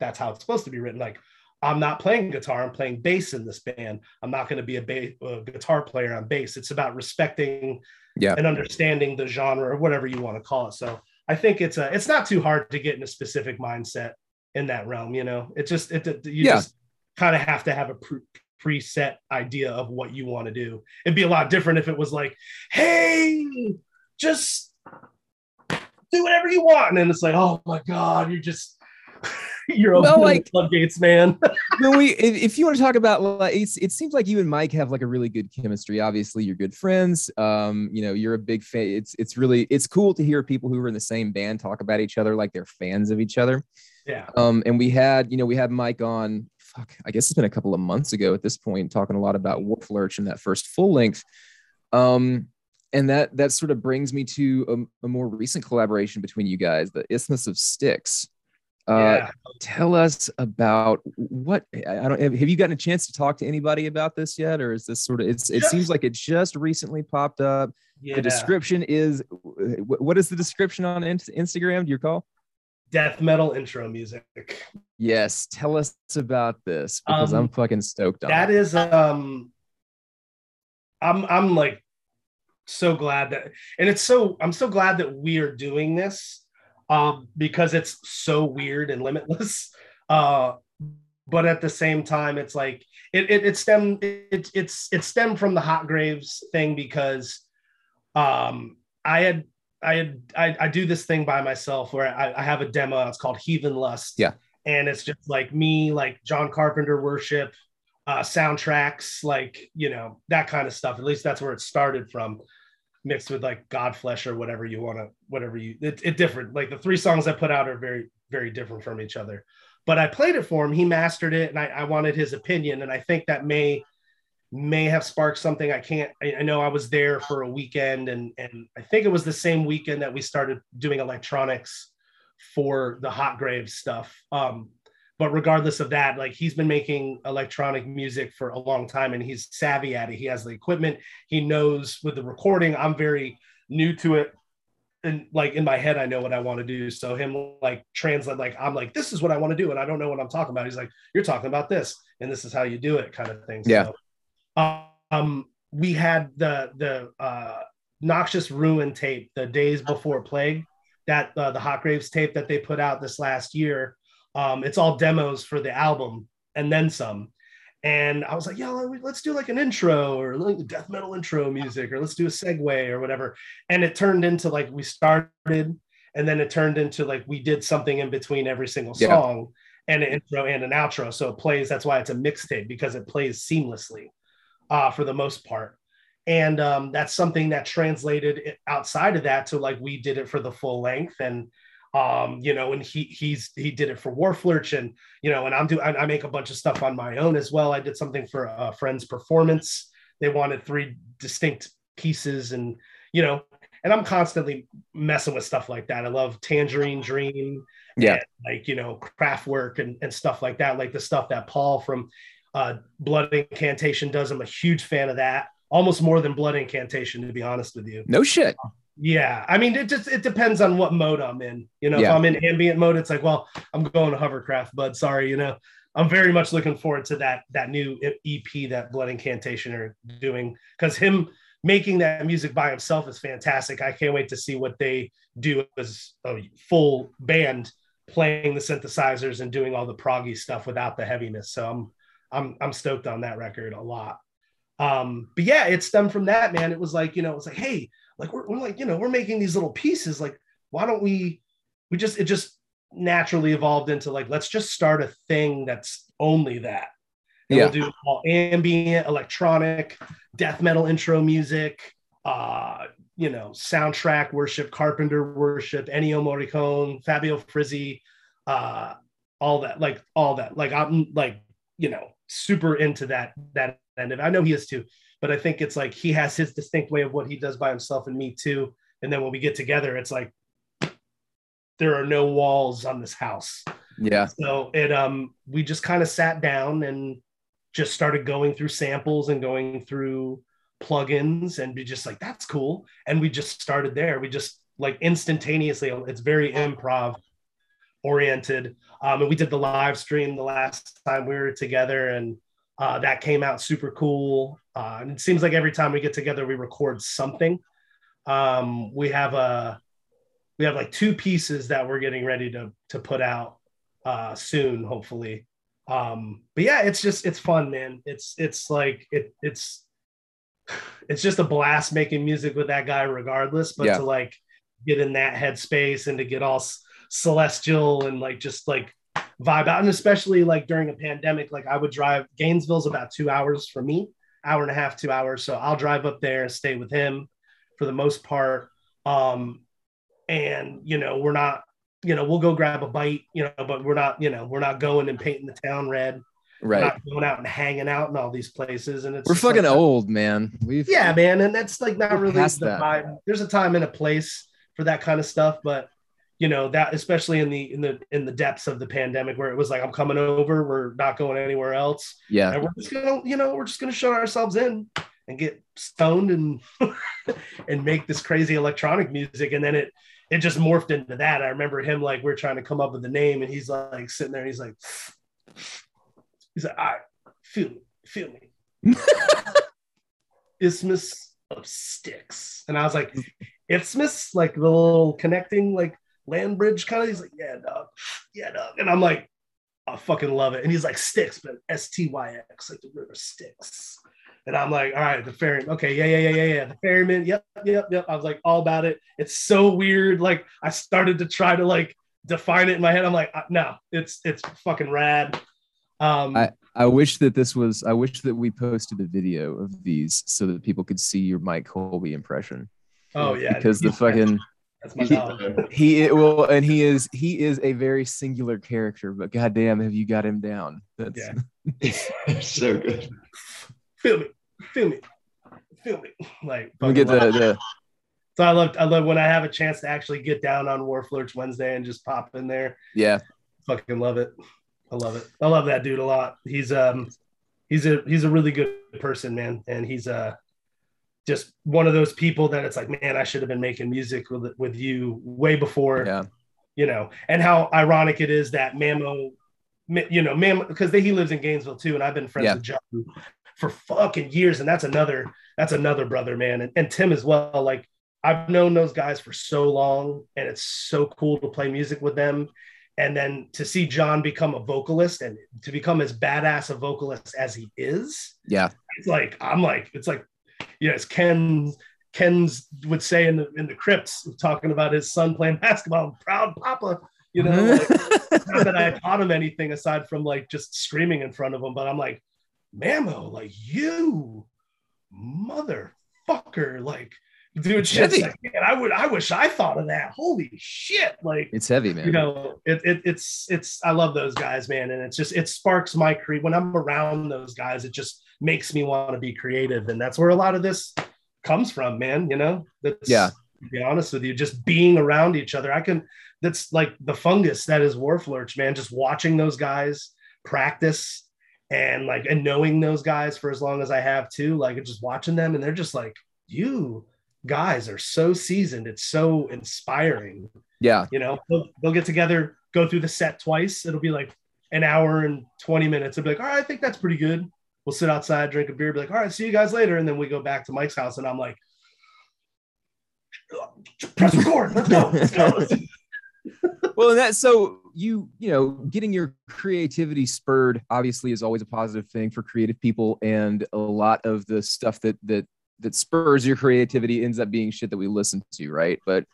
[SPEAKER 3] that's how it's supposed to be written. Like I'm not playing guitar, I'm playing bass in this band. I'm not going to be a, bass, a guitar player on bass. It's about respecting
[SPEAKER 1] yeah.
[SPEAKER 3] and understanding the genre or whatever you want to call it. So I think it's a, it's not too hard to get in a specific mindset in that realm. You know, it just, it, you yeah. just kind of have to have a pre- preset idea of what you want to do. It'd be a lot different if it was like, Hey, just do whatever you want. And then it's like, Oh my God, you're just, You're well, like floodgates, man.
[SPEAKER 1] when we, if, if, you want to talk about, like, it seems like you and Mike have like a really good chemistry. Obviously, you're good friends. Um, you know, you're a big fan. It's it's really it's cool to hear people who are in the same band talk about each other like they're fans of each other.
[SPEAKER 3] Yeah.
[SPEAKER 1] Um, and we had, you know, we had Mike on. Fuck, I guess it's been a couple of months ago at this point, talking a lot about Wharf Lurch and that first full length. Um, and that that sort of brings me to a, a, more recent collaboration between you guys, the Isthmus of Styx. Uh, yeah. Tell us about what I don't have. You gotten a chance to talk to anybody about this yet, or is this sort of? It's. It seems like it just recently popped up. Yeah. The description is. What is the description on Instagram? Do you recall?
[SPEAKER 3] Death metal intro music.
[SPEAKER 1] Yes, tell us about this because um, I'm fucking stoked on.
[SPEAKER 3] That
[SPEAKER 1] it.
[SPEAKER 3] is um. I'm I'm like so glad that, and it's so I'm so glad that we are doing this um, because it's so weird and limitless. Uh, but at the same time, it's like it it, it stemmed it, it's it stemmed from the hot graves thing because um, I had I had I, I do this thing by myself where I, I have a demo. It's called Heathen Lust.
[SPEAKER 1] Yeah,
[SPEAKER 3] and it's just like me, like John Carpenter worship, uh, soundtracks, like you know that kind of stuff. At least that's where it started from mixed with like Godflesh or whatever you want to, whatever you, it, it different. Like the three songs I put out are very, very different from each other. But I played it for him. He mastered it, and I, I wanted his opinion. And I think that may may have sparked something. I can't. I, I know I was there for a weekend, and and I think it was the same weekend that we started doing electronics for the Hot Graves stuff. Um, but regardless of that like he's been making electronic music for a long time and he's savvy at it. He has the equipment. He knows with the recording i'm very new to it. And like in my head i know what i want to do. So him like translate like i'm like this is what i want to do and i don't know what i'm talking about. He's like you're talking about this and this is how you do it kind of thing.
[SPEAKER 1] Yeah.
[SPEAKER 3] So, um we had the the uh noxious ruin tape the days before plague that uh, the hot graves tape that they put out this last year um, it's all demos for the album and then some. And I was like, yeah, let's do like an intro or like death metal intro music, or let's do a segue or whatever. And it turned into like we started, and then it turned into like we did something in between every single song yeah. and an intro and an outro. So it plays, that's why it's a mixtape because it plays seamlessly uh, for the most part. And um, that's something that translated outside of that to like we did it for the full length. And um, you know, and he he's he did it for Wharf Lurch, and you know, and I'm doing I, make a bunch of stuff on my own as well. I did something for a friend's performance. They wanted three distinct pieces, and you know, and I'm constantly messing with stuff like that. I love Tangerine Dream,
[SPEAKER 1] yeah,
[SPEAKER 3] like you know, Kraftwerk and and stuff like that, like the stuff that Paul from uh, Blood Incantation does. I'm a huge fan of that. almost more than blood incantation, to be honest with you.
[SPEAKER 1] No shit.
[SPEAKER 3] Yeah, I mean, it just it depends on what mode I'm in. You know,
[SPEAKER 1] Yeah.
[SPEAKER 3] if I'm in ambient mode, it's like, well, I'm going to hovercraft, bud. Sorry, you know. I'm very much looking forward to that that new EP that Blood Incantation are doing because him making that music by himself is fantastic. I can't wait to see what they do as a full band playing the synthesizers and doing all the proggy stuff without the heaviness. So I'm I'm I'm stoked on that record a lot. Um, but yeah, it stemmed from that, man. It was like, you know, it was like, hey, like we're, we're like, you know, we're making these little pieces. Like, why don't we we just it just naturally evolved into like, let's just start a thing that's only that. And
[SPEAKER 1] Yeah.
[SPEAKER 3] we'll do all ambient, electronic, death metal intro music, uh, you know, soundtrack worship, Carpenter worship, Ennio Morricone, Fabio Frizzi, uh, all that, like all that. Like I'm like, you know, super into that that end of it. I know he is too, but I think it's like he has his distinct way of what he does by himself and me too. And then when we get together, it's like there are no walls on this house.
[SPEAKER 1] Yeah.
[SPEAKER 3] So it um we just kind of sat down and just started going through samples and going through plugins and be just like that's cool and we just started there we just like instantaneously it's very improv oriented um and we did the live stream the last time we were together and uh that came out super cool. Uh and it seems like every time we get together we record something. Um we have a we have like two pieces that we're getting ready to to put out uh soon hopefully. Um but yeah it's just it's fun man. It's it's like it it's it's just a blast making music with that guy regardless but
[SPEAKER 1] Yeah.
[SPEAKER 3] to like get in that headspace and to get all celestial and like just like vibe out and especially like during a pandemic like i would drive gainesville's about two hours for me hour and a half two hours so i'll drive up there and stay with him for the most part um and you know we're not you know we'll go grab a bite you know but we're not you know we're not going and painting the town red we're
[SPEAKER 1] Right.
[SPEAKER 3] not going out and hanging out in all these places and it's
[SPEAKER 1] We're
[SPEAKER 3] just like-
[SPEAKER 1] fucking old, man. We've
[SPEAKER 3] yeah man and that's like not really the
[SPEAKER 1] that.
[SPEAKER 3] vibe. there's a time and a place for that kind of stuff but you know that especially in the in the in the depths of the pandemic where it was like i'm coming over we're not going anywhere else.
[SPEAKER 1] Yeah.
[SPEAKER 3] and we're just gonna you know we're just gonna shut ourselves in and get stoned and and make this crazy electronic music. And then it it just morphed into that. I remember him like we're trying to come up with the name and he's like sitting there and he's like he's like i feel me feel me. Isthmus of sticks and i was like isthmus? Like the little connecting like land bridge kind of he's like yeah dog yeah dog and i'm like I fucking love it. And he's like sticks, but S T Y X, like the river Styx. And I'm like, all right, the ferryman. Okay, yeah, yeah, yeah, yeah, yeah. The ferryman. Yep, yep, yep. I was like all about it. It's so weird. Like I started to try to like define it in my head. I'm like, uh, no, it's it's fucking rad. Um,
[SPEAKER 1] I- I wish that this was. I wish that we posted a video of these so that people could see your Mike Colby impression.
[SPEAKER 3] oh yeah,
[SPEAKER 1] Because the fucking
[SPEAKER 3] that's my
[SPEAKER 1] he-
[SPEAKER 3] dog.
[SPEAKER 1] he will and he is he is a very singular character, but goddamn, have you got him down? That's
[SPEAKER 3] Yeah.
[SPEAKER 2] so good.
[SPEAKER 3] Feel me, feel me, feel me. Like
[SPEAKER 1] we get
[SPEAKER 3] fucking
[SPEAKER 1] the, the
[SPEAKER 3] So I love I love when I have a chance to actually get down on Wharf Lurch Wednesday and just pop in there.
[SPEAKER 1] yeah
[SPEAKER 3] fucking love it. I love it. I love that dude a lot. He's um he's a he's a really good person, man. And he's uh just one of those people that it's like, man, I should have been making music with with you way before,
[SPEAKER 1] yeah
[SPEAKER 3] you know. And how ironic it is that Mamo, you know, Mamo because he lives in Gainesville too, and I've been friends
[SPEAKER 1] Yeah.
[SPEAKER 3] with John for fucking years, and that's another that's another brother, man, and, and Tim as well. Like I've known those guys for so long, and it's so cool to play music with them. And then to see John become a vocalist and to become as badass a vocalist as he is,
[SPEAKER 1] yeah
[SPEAKER 3] it's like I'm like it's like you know as Ken Ken's would say in the in the crypts talking about his son playing basketball, proud papa. You know, like, not that I taught him anything aside from like just screaming in front of him, but I'm like, Mamo, like you motherfucker, like dude,
[SPEAKER 1] Heavy.
[SPEAKER 3] like, man, I would I wish I thought of that. Holy shit, like
[SPEAKER 1] it's heavy, man.
[SPEAKER 3] you know it, it it's it's i love those guys man and it's just it sparks my creed when i'm around those guys it just makes me want to be creative and that's where a lot of this comes from man you know that's
[SPEAKER 1] Yeah.
[SPEAKER 3] to be honest with you just being around each other i can that's like the fungus that is Wharf Lurch man just watching those guys practice and like and knowing those guys for as long as I have too, like just watching them and they're just like, you guys are so seasoned. It's so inspiring.
[SPEAKER 1] Yeah.
[SPEAKER 3] You know, they'll, they'll get together, go through the set twice. It'll be like an hour and 20 minutes. It'll be like, all right, I think that's pretty good. We'll sit outside, drink a beer, be like, all right, see you guys later. And then we go back to Mike's house and I'm like, press record. Let's go. Let's go.
[SPEAKER 1] well, and that so you you know getting your creativity spurred obviously is always a positive thing for creative people, and a lot of the stuff that that that spurs your creativity ends up being shit that we listen to, right? But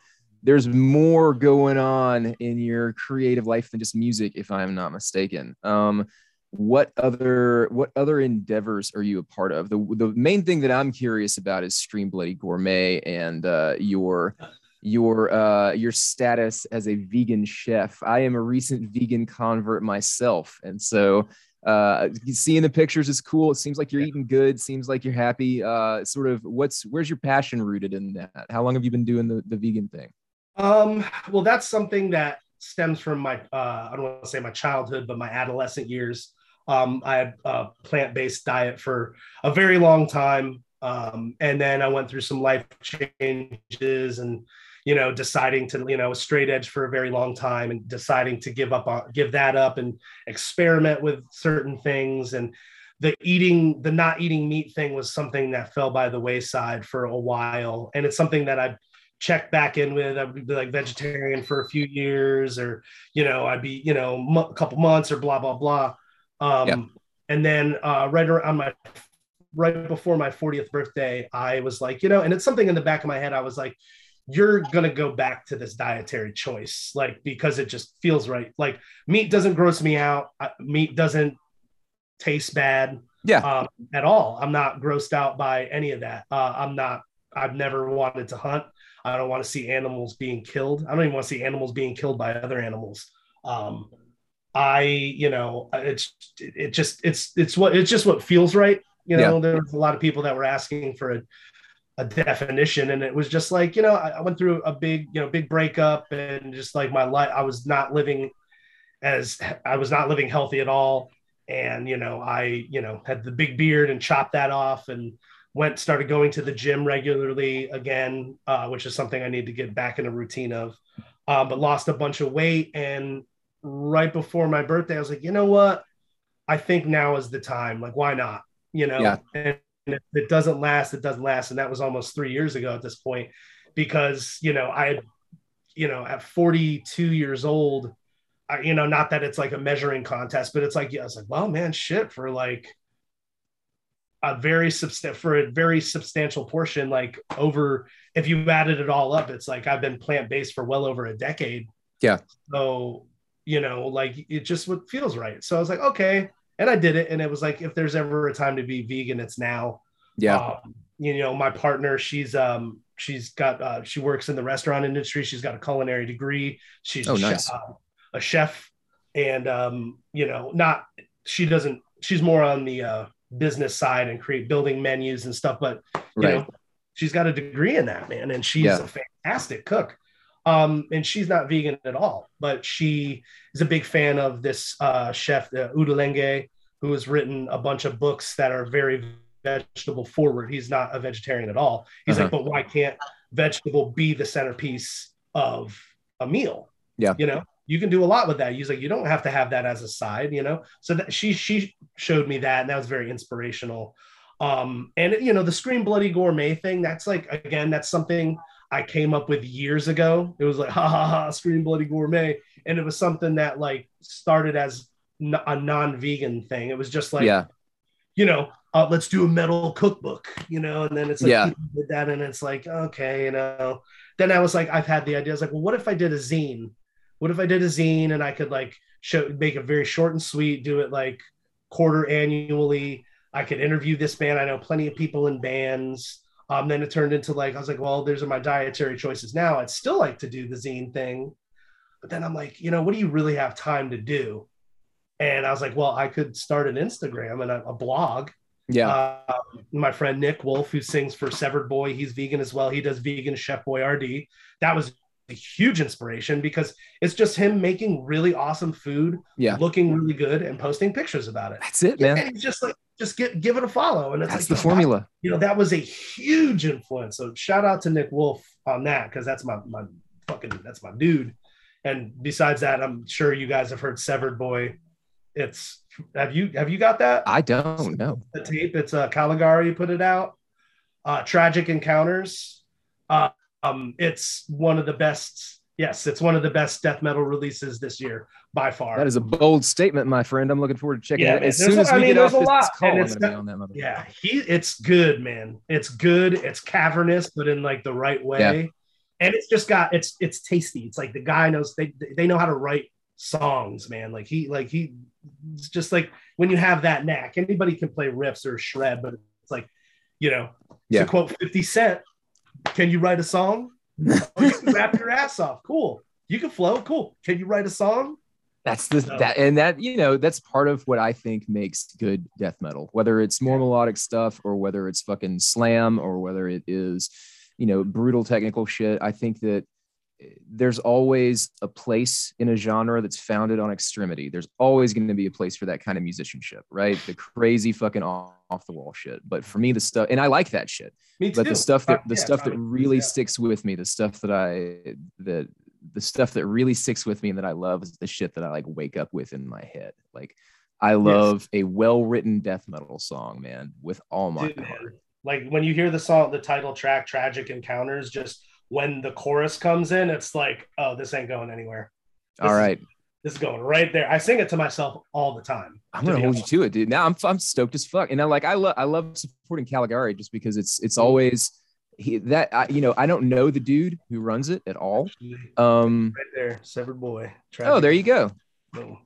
[SPEAKER 1] there's more going on in your creative life than just music, if I'm not mistaken. Um, what other what other endeavors are you a part of? The the main thing that I'm curious about is Scream Bloody Gourmet and uh, your your uh, your status as a vegan chef. I am a recent vegan convert myself, and so uh, seeing the pictures is cool. It seems like you're eating good. Seems like you're happy. Uh, sort of, what's where's your passion rooted in that? How long have you been doing the, the vegan thing?
[SPEAKER 3] Um, well, that's something that stems from my uh, I don't want to say my childhood, but my adolescent years. Um, I had a plant-based diet for a very long time. Um, and then I went through some life changes and you know, deciding to, you know, straight edge for a very long time and deciding to give up on give that up and experiment with certain things. And the eating, the not eating meat thing was something that fell by the wayside for a while. And it's something that I've checked back in with. I'd be like vegetarian for a few years, or you know, I'd be, you know, a couple months or blah blah blah. Um, yeah. And then uh, right around my right before my 40th birthday, I was like, you know, and it's something in the back of my head. I was like, you're going to go back to this dietary choice like because it just feels right. Like meat doesn't gross me out meat doesn't taste bad
[SPEAKER 1] yeah.
[SPEAKER 3] um, at all. I'm not grossed out by any of that. Uh, i'm not i've never wanted to hunt. I don't want to see animals being killed. I don't even want to see animals being killed by other animals. Um, i you know it's it just it's it's what it's just what feels right you know? Yeah. there's a lot of people that were asking for a a definition and it was just like you know I, I, went through a big you know big breakup and just like my life i was not living as i was not living healthy at all. And you know i you know had the big beard and chopped that off and went started going to the gym regularly again uh, which is something i need to get back in a routine of. Uh, but lost a bunch of weight and right before my birthday i was like you know what i think now is the time like why not you know
[SPEAKER 1] yeah.
[SPEAKER 3] and if it doesn't last, it doesn't last. And that was almost three years ago at this point, because, you know, I, you know, at 42 years old, I, you know, not that it's like a measuring contest, but it's like, yeah, I was like, well, man, shit, for like a very substantial, for a very substantial portion, like over, if you added it all up, it's like I've been plant based for well over a decade.
[SPEAKER 1] Yeah.
[SPEAKER 3] So, you know, like it just what feels right. So I was like, okay, and I did it. And it was like, if there's ever a time to be vegan, it's now.
[SPEAKER 1] Yeah.
[SPEAKER 3] Um, you know, my partner, she's um she's got uh, she works in the restaurant industry. She's got a culinary degree. She's
[SPEAKER 1] oh, nice.
[SPEAKER 3] uh, a chef, and um, you know, not she doesn't. She's more on the uh, business side and create building menus and stuff. But you right. know, she's got a degree in that, man, and she's yeah. a fantastic cook. Um, and she's not vegan at all, but she is a big fan of this uh, chef uh, Ottolenghi, who has written a bunch of books that are very vegetable forward. He's not a vegetarian at all. He's uh-huh. like, but why can't vegetable be the centerpiece of a meal?
[SPEAKER 1] Yeah,
[SPEAKER 3] you know, you can do a lot with that. He's like, you don't have to have that as a side, you know. So that she she showed me that, and that was very inspirational. Um, and you know, the Scream Bloody Gourmet thing, that's like again, that's something I came up with years ago. It was like, ha ha ha, Scream Bloody Gourmet. And it was something that like started as a non vegan thing. It was just like,
[SPEAKER 1] yeah.
[SPEAKER 3] you know, uh, let's do a metal cookbook, you know, and then it's like,
[SPEAKER 1] yeah.
[SPEAKER 3] did that. And it's like, okay, you know, then I was like, I've had the idea. I was like, well, what if I did a zine? What if I did a zine and I could like show, make it very short and sweet, do it like quarter annually. I could interview this band. I know plenty of people in bands um, then it turned into like, I was like, well, those are my dietary choices now. I'd still like to do the zine thing. But then I'm like, you know, what do you really have time to do? And I was like, well, I could start an Instagram and a, a blog.
[SPEAKER 1] Yeah.
[SPEAKER 3] Uh, my friend Nick Wolf, who sings for Severed Boy, he's vegan as well. He does vegan Chef Boyardee. That was a huge inspiration because it's just him making really awesome food,
[SPEAKER 1] Yeah.
[SPEAKER 3] looking really good, and posting pictures about it.
[SPEAKER 1] That's it, man.
[SPEAKER 3] And he's just like, just get give it a follow. And it's
[SPEAKER 1] That's
[SPEAKER 3] like,
[SPEAKER 1] the formula.
[SPEAKER 3] you know, that was a huge influence. So shout out to Nick Wolf on that because that's my my fucking that's my dude. And besides that, I'm sure you guys have heard Severed Boy. It's have you have you got that
[SPEAKER 1] I don't know.
[SPEAKER 3] the tape? It's uh Caligari put it out. Uh Tragic Encounters. Uh, um, it's one of the best. Yes, it's one of the best death metal releases this year by far.
[SPEAKER 1] That is a bold statement, my friend. I'm looking forward to checking
[SPEAKER 3] Yeah,
[SPEAKER 1] it. As soon as
[SPEAKER 3] I
[SPEAKER 1] we
[SPEAKER 3] mean,
[SPEAKER 1] get
[SPEAKER 3] there's
[SPEAKER 1] off
[SPEAKER 3] a
[SPEAKER 1] this
[SPEAKER 3] lot,
[SPEAKER 1] call, I'm
[SPEAKER 3] it's
[SPEAKER 1] gonna be on that motherfucker.
[SPEAKER 3] yeah he it's good man it's good it's cavernous but in like the right way
[SPEAKER 1] Yeah.
[SPEAKER 3] and it's just got it's it's tasty it's like the guy knows they they know how to write songs man like he like he it's just like when you have that knack anybody can play riffs or shred but it's like you know
[SPEAKER 1] Yeah.
[SPEAKER 3] to quote 50 cent can you write a song oh, you can rap your ass off cool you can flow cool can you write a song
[SPEAKER 1] That's the that and that you know that's part of what I think makes good death metal. Whether it's more melodic stuff or whether it's fucking slam or whether it is, you know, brutal technical shit. I think that eh, there's always a place in a genre that's founded on extremity. There's always going to be a place for that kind of musicianship, right? The crazy fucking off the wall shit. But for me, the stuff, and I like that shit
[SPEAKER 3] me too
[SPEAKER 1] but the stuff that
[SPEAKER 3] Uh,
[SPEAKER 1] the
[SPEAKER 3] yeah,
[SPEAKER 1] stuff that really
[SPEAKER 3] yeah.
[SPEAKER 1] sticks with me the stuff that i that the stuff that really sticks with me and that i love is the shit that i like wake up with in my head like i love a well-written death metal song man with all my
[SPEAKER 3] Dude,
[SPEAKER 1] heart
[SPEAKER 3] Like when you hear the song, the title track, Tragic Encounters, just when the chorus comes in, it's like, oh, this ain't going anywhere. This
[SPEAKER 1] all
[SPEAKER 3] is-
[SPEAKER 1] right
[SPEAKER 3] This is going right there. I sing it to myself all the time.
[SPEAKER 1] i'm gonna hold you to it dude now i'm, I'm stoked as fuck and i like i love i love supporting caligari just because it's it's
[SPEAKER 3] Mm-hmm.
[SPEAKER 1] always he that I, you know i don't know the dude who runs it at all um
[SPEAKER 3] Right there, Severed Boy.
[SPEAKER 1] oh there you go
[SPEAKER 3] Boom.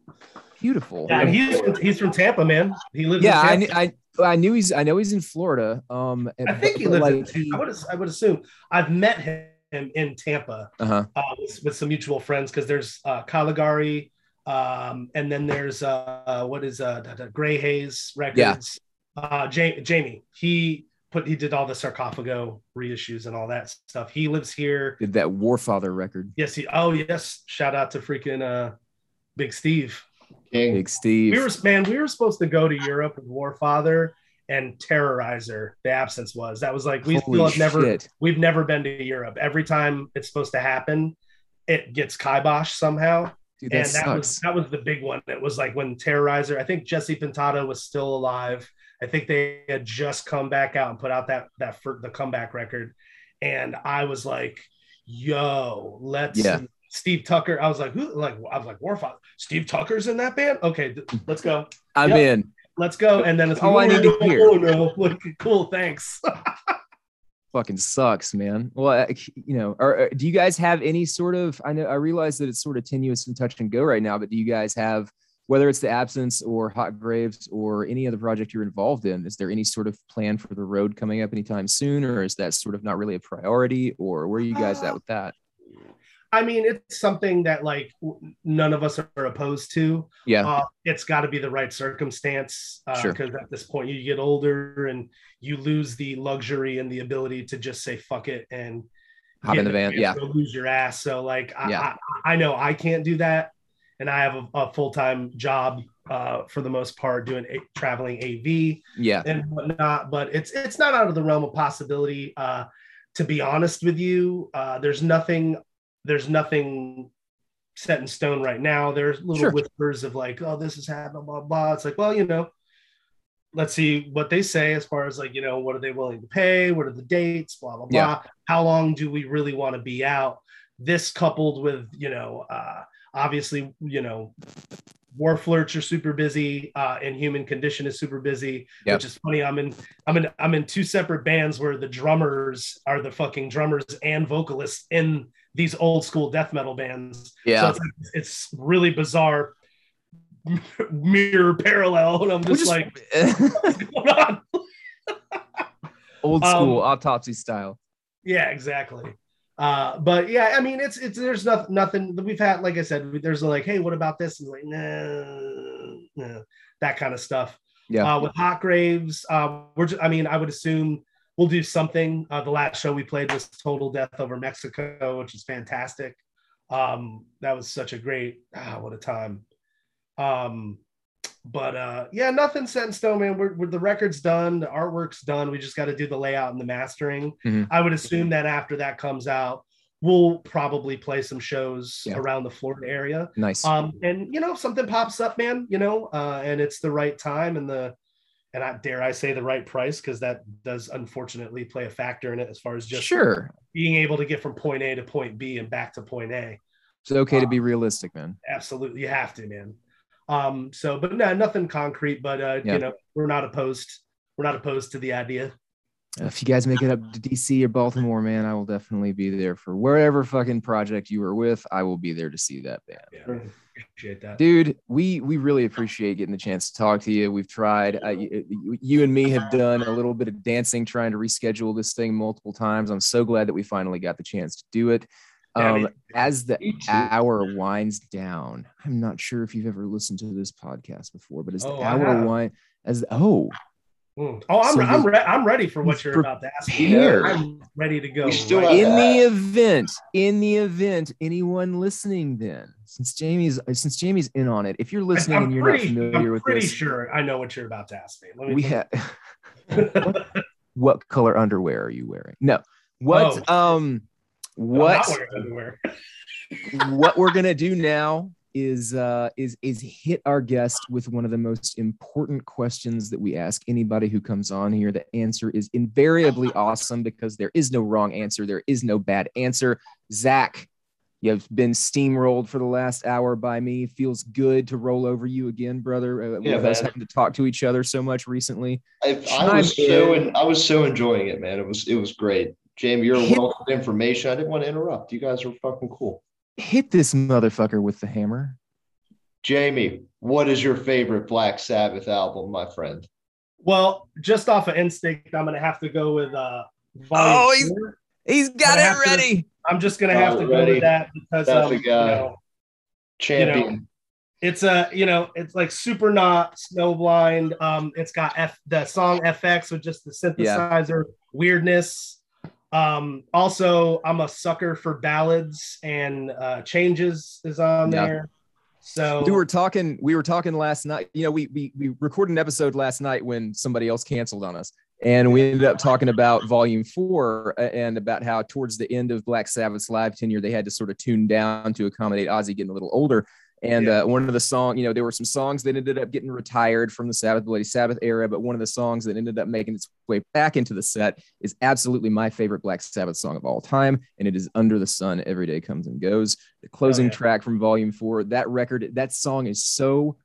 [SPEAKER 1] beautiful
[SPEAKER 3] Yeah, and he's from, he's from Tampa, man. He lives.
[SPEAKER 1] yeah I,
[SPEAKER 3] in
[SPEAKER 1] knew-
[SPEAKER 3] Tampa.
[SPEAKER 1] I i knew he's i know he's in florida um
[SPEAKER 3] I, think he lives.
[SPEAKER 1] like,
[SPEAKER 3] in, I would. I would assume. I've met him in Tampa
[SPEAKER 1] uh-huh
[SPEAKER 3] uh, with, with some mutual friends because there's uh, Caligari, um, and then there's uh, uh, what is uh, da- da- Greyhaze Records. Uh, Ja- Jamie, he put he did all the sarcophago reissues and all that stuff. He lives here.
[SPEAKER 1] did that warfather record
[SPEAKER 3] Yes, he. Oh yes, shout out to freaking uh, Big Steve.
[SPEAKER 2] King.
[SPEAKER 1] big steve
[SPEAKER 3] We were man, we were supposed to go to Europe with Warfather and Terrorizer. The absence was that was like we
[SPEAKER 1] Holy
[SPEAKER 3] still have never
[SPEAKER 1] shit.
[SPEAKER 3] we've never been to Europe. Every time it's supposed to happen, it gets kibosh somehow.
[SPEAKER 1] Dude, that
[SPEAKER 3] and that was that was the big one. It was like when Terrorizer. I think Jesse Pintado was still alive. I think they had just come back out and put out that that for the comeback record, and I was like, "Yo, let's."
[SPEAKER 1] Yeah.
[SPEAKER 3] Steve Tucker. I was like, "Who?" Like I was like, Warfather. Steve Tucker's in that band. Okay, th- let's go.
[SPEAKER 1] I'm
[SPEAKER 3] Yep.
[SPEAKER 1] in.
[SPEAKER 3] Let's go. And then it's
[SPEAKER 1] All I need to
[SPEAKER 3] "Oh,
[SPEAKER 1] hear."
[SPEAKER 3] Oh no! Like, cool. Thanks.
[SPEAKER 1] Fucking sucks, man. Well, I- you know, are, are- do you guys have any sort of? I know I realize that it's sort of tenuous and touch and go right now, but do you guys have, whether it's the absence or Hot Graves or any other project you're involved in, is there any sort of plan for the road coming up anytime soon, or is that sort of not really a priority, or where are you guys at uh, with that?
[SPEAKER 3] I mean, it's something that like none of us are opposed to.
[SPEAKER 1] Yeah,
[SPEAKER 3] Uh, it's got to be the right circumstance because
[SPEAKER 1] Sure.
[SPEAKER 3] at this point you get older and you lose the luxury and the ability to just say fuck it and
[SPEAKER 1] hop in the van. Yeah,
[SPEAKER 3] go lose your ass. So like I,
[SPEAKER 1] Yeah.
[SPEAKER 3] I, I know I can't do that, and I have a, a full time job uh, for the most part doing a, traveling AV.
[SPEAKER 1] yeah,
[SPEAKER 3] and whatnot. But it's it's not out of the realm of possibility. Uh, to be honest with you, uh, there's nothing there's nothing set in stone right now. There's little
[SPEAKER 1] Sure.
[SPEAKER 3] whispers of like, oh, this is happening, blah blah. It's like, well, you know, let's see what they say as far as like, you know, what are they willing to pay? What are the dates? Blah blah
[SPEAKER 1] Yeah.
[SPEAKER 3] blah. How long do we really want to be out? This coupled with, you know, uh, obviously, you know, Wharf Lurch are super busy, uh, and Human Condition is super busy,
[SPEAKER 1] Yep.
[SPEAKER 3] which is funny. I'm in, I'm in, I'm in two separate bands where the drummers are the fucking drummers and vocalists in these old school death metal bands.
[SPEAKER 1] yeah.
[SPEAKER 3] So it's, like, it's really bizarre mirror parallel, and I'm
[SPEAKER 1] We're
[SPEAKER 3] just, like, what's going on?
[SPEAKER 1] old
[SPEAKER 3] um,
[SPEAKER 1] school autopsy style.
[SPEAKER 3] Yeah, exactly. Uh, but yeah, I mean, it's it's there's nothing nothing we've had. Like I said, there's like, hey, what about this? And like, nah, nah, that kind of stuff.
[SPEAKER 1] Yeah.
[SPEAKER 3] Uh, with hot graves, uh, we're just, I mean, I would assume we'll do something. Uh, the last show we played was Total Death Over Mexico, which is fantastic. Um, that was such a great, ah, what a time. Um, but uh, yeah, nothing set in stone, man. We're, we're the record's done, the artwork's done. We just got to do the layout and the mastering.
[SPEAKER 1] Mhm.
[SPEAKER 3] I would assume that after that comes out, we'll probably play some shows
[SPEAKER 1] Yeah.
[SPEAKER 3] around the Florida area.
[SPEAKER 1] Nice.
[SPEAKER 3] Um, and you know, something pops up, man, you know, uh, and it's the right time and the and I dare I say the right price because that does unfortunately play a factor in it as far as just
[SPEAKER 1] sure.
[SPEAKER 3] being able to get from point A to point B and back to point A.
[SPEAKER 1] It's okay to
[SPEAKER 3] Uh,
[SPEAKER 1] be realistic, man.
[SPEAKER 3] Absolutely, you have to, man. Um, so but no, nothing concrete, but uh,
[SPEAKER 1] Yeah.
[SPEAKER 3] you know, we're not opposed. We're not opposed to the idea.
[SPEAKER 1] If you guys make it up to DC or Baltimore, man, I will definitely be there for wherever fucking project you are with. I will be there to see that band.
[SPEAKER 3] Yeah, appreciate that.
[SPEAKER 1] Dude, we we really appreciate getting the chance to talk to you. We've tried. Uh, you, you and me have done a little bit of dancing, trying to reschedule this thing multiple times. I'm so glad that we finally got the chance to do it.
[SPEAKER 3] Yeah,
[SPEAKER 1] Um, as the hour winds down, I'm not sure if you've ever listened to this podcast before, but as the
[SPEAKER 3] Oh,
[SPEAKER 1] hour wind, as oh,
[SPEAKER 3] Mm. Oh, I'm,
[SPEAKER 1] So
[SPEAKER 3] I'm, re- I'm ready for what you're
[SPEAKER 1] Pre-
[SPEAKER 3] about to ask me.
[SPEAKER 1] prepared.
[SPEAKER 3] I'm ready to go.
[SPEAKER 2] Still
[SPEAKER 3] right
[SPEAKER 1] in the event in the event anyone listening then since jamie's since jamie's in on it if you're listening
[SPEAKER 3] I'm
[SPEAKER 1] and you're
[SPEAKER 3] pretty,
[SPEAKER 1] not familiar
[SPEAKER 3] I'm
[SPEAKER 1] with
[SPEAKER 3] pretty
[SPEAKER 1] this
[SPEAKER 3] sure I know what you're about to ask me. Let me
[SPEAKER 1] we have what color underwear are you wearing no what
[SPEAKER 3] Oh.
[SPEAKER 1] um
[SPEAKER 3] I'm
[SPEAKER 1] what
[SPEAKER 3] not wearing underwear.
[SPEAKER 1] what we're gonna do now is uh is is hit our guest with one of the most important questions that we ask anybody who comes on here the answer is invariably awesome because there is no wrong answer there is no bad answer zach you've been steamrolled for the last hour by me feels good to roll over you again brother uh,
[SPEAKER 2] Yeah,
[SPEAKER 1] with us
[SPEAKER 2] man.
[SPEAKER 1] having to talk to each other so much recently
[SPEAKER 2] I, I was so
[SPEAKER 1] in.
[SPEAKER 2] I was so enjoying it, man. It was it was great. Jamie, you're a
[SPEAKER 1] Hit-
[SPEAKER 2] wealth of information. I didn't want to interrupt. You guys are fucking cool.
[SPEAKER 1] hit this motherfucker with the hammer
[SPEAKER 2] Jamie, what is your favorite Black Sabbath album, my friend?
[SPEAKER 3] Well, just off of instinct, I'm gonna have to go with uh volume
[SPEAKER 1] Oh, he's- he's got it
[SPEAKER 3] have to-
[SPEAKER 1] ready
[SPEAKER 3] I'm just gonna have to go
[SPEAKER 2] Already.
[SPEAKER 3] with that because
[SPEAKER 2] That's
[SPEAKER 3] um,
[SPEAKER 2] the guy.
[SPEAKER 3] you know,
[SPEAKER 2] Champion.
[SPEAKER 3] it's a you know it's like super not snowblind um it's got f the song fx with just the synthesizer weirdness um also i'm a sucker for ballads and uh changes is on
[SPEAKER 1] Yeah.
[SPEAKER 3] there so
[SPEAKER 1] we were talking we were talking last night you know we, we we recorded an episode last night when somebody else canceled on us and we ended up talking about volume four and about how towards the end of black sabbath's live tenure they had to sort of tune down to accommodate ozzy getting a little older and
[SPEAKER 3] Yeah.
[SPEAKER 1] uh, one of the song you know there were some songs that ended up getting retired from the sabbath bloody sabbath era but one of the songs that ended up making its way back into the set is absolutely my favorite black sabbath song of all time and it is under the sun every day comes and goes the closing
[SPEAKER 3] yeah.
[SPEAKER 1] track from volume four that record that song is so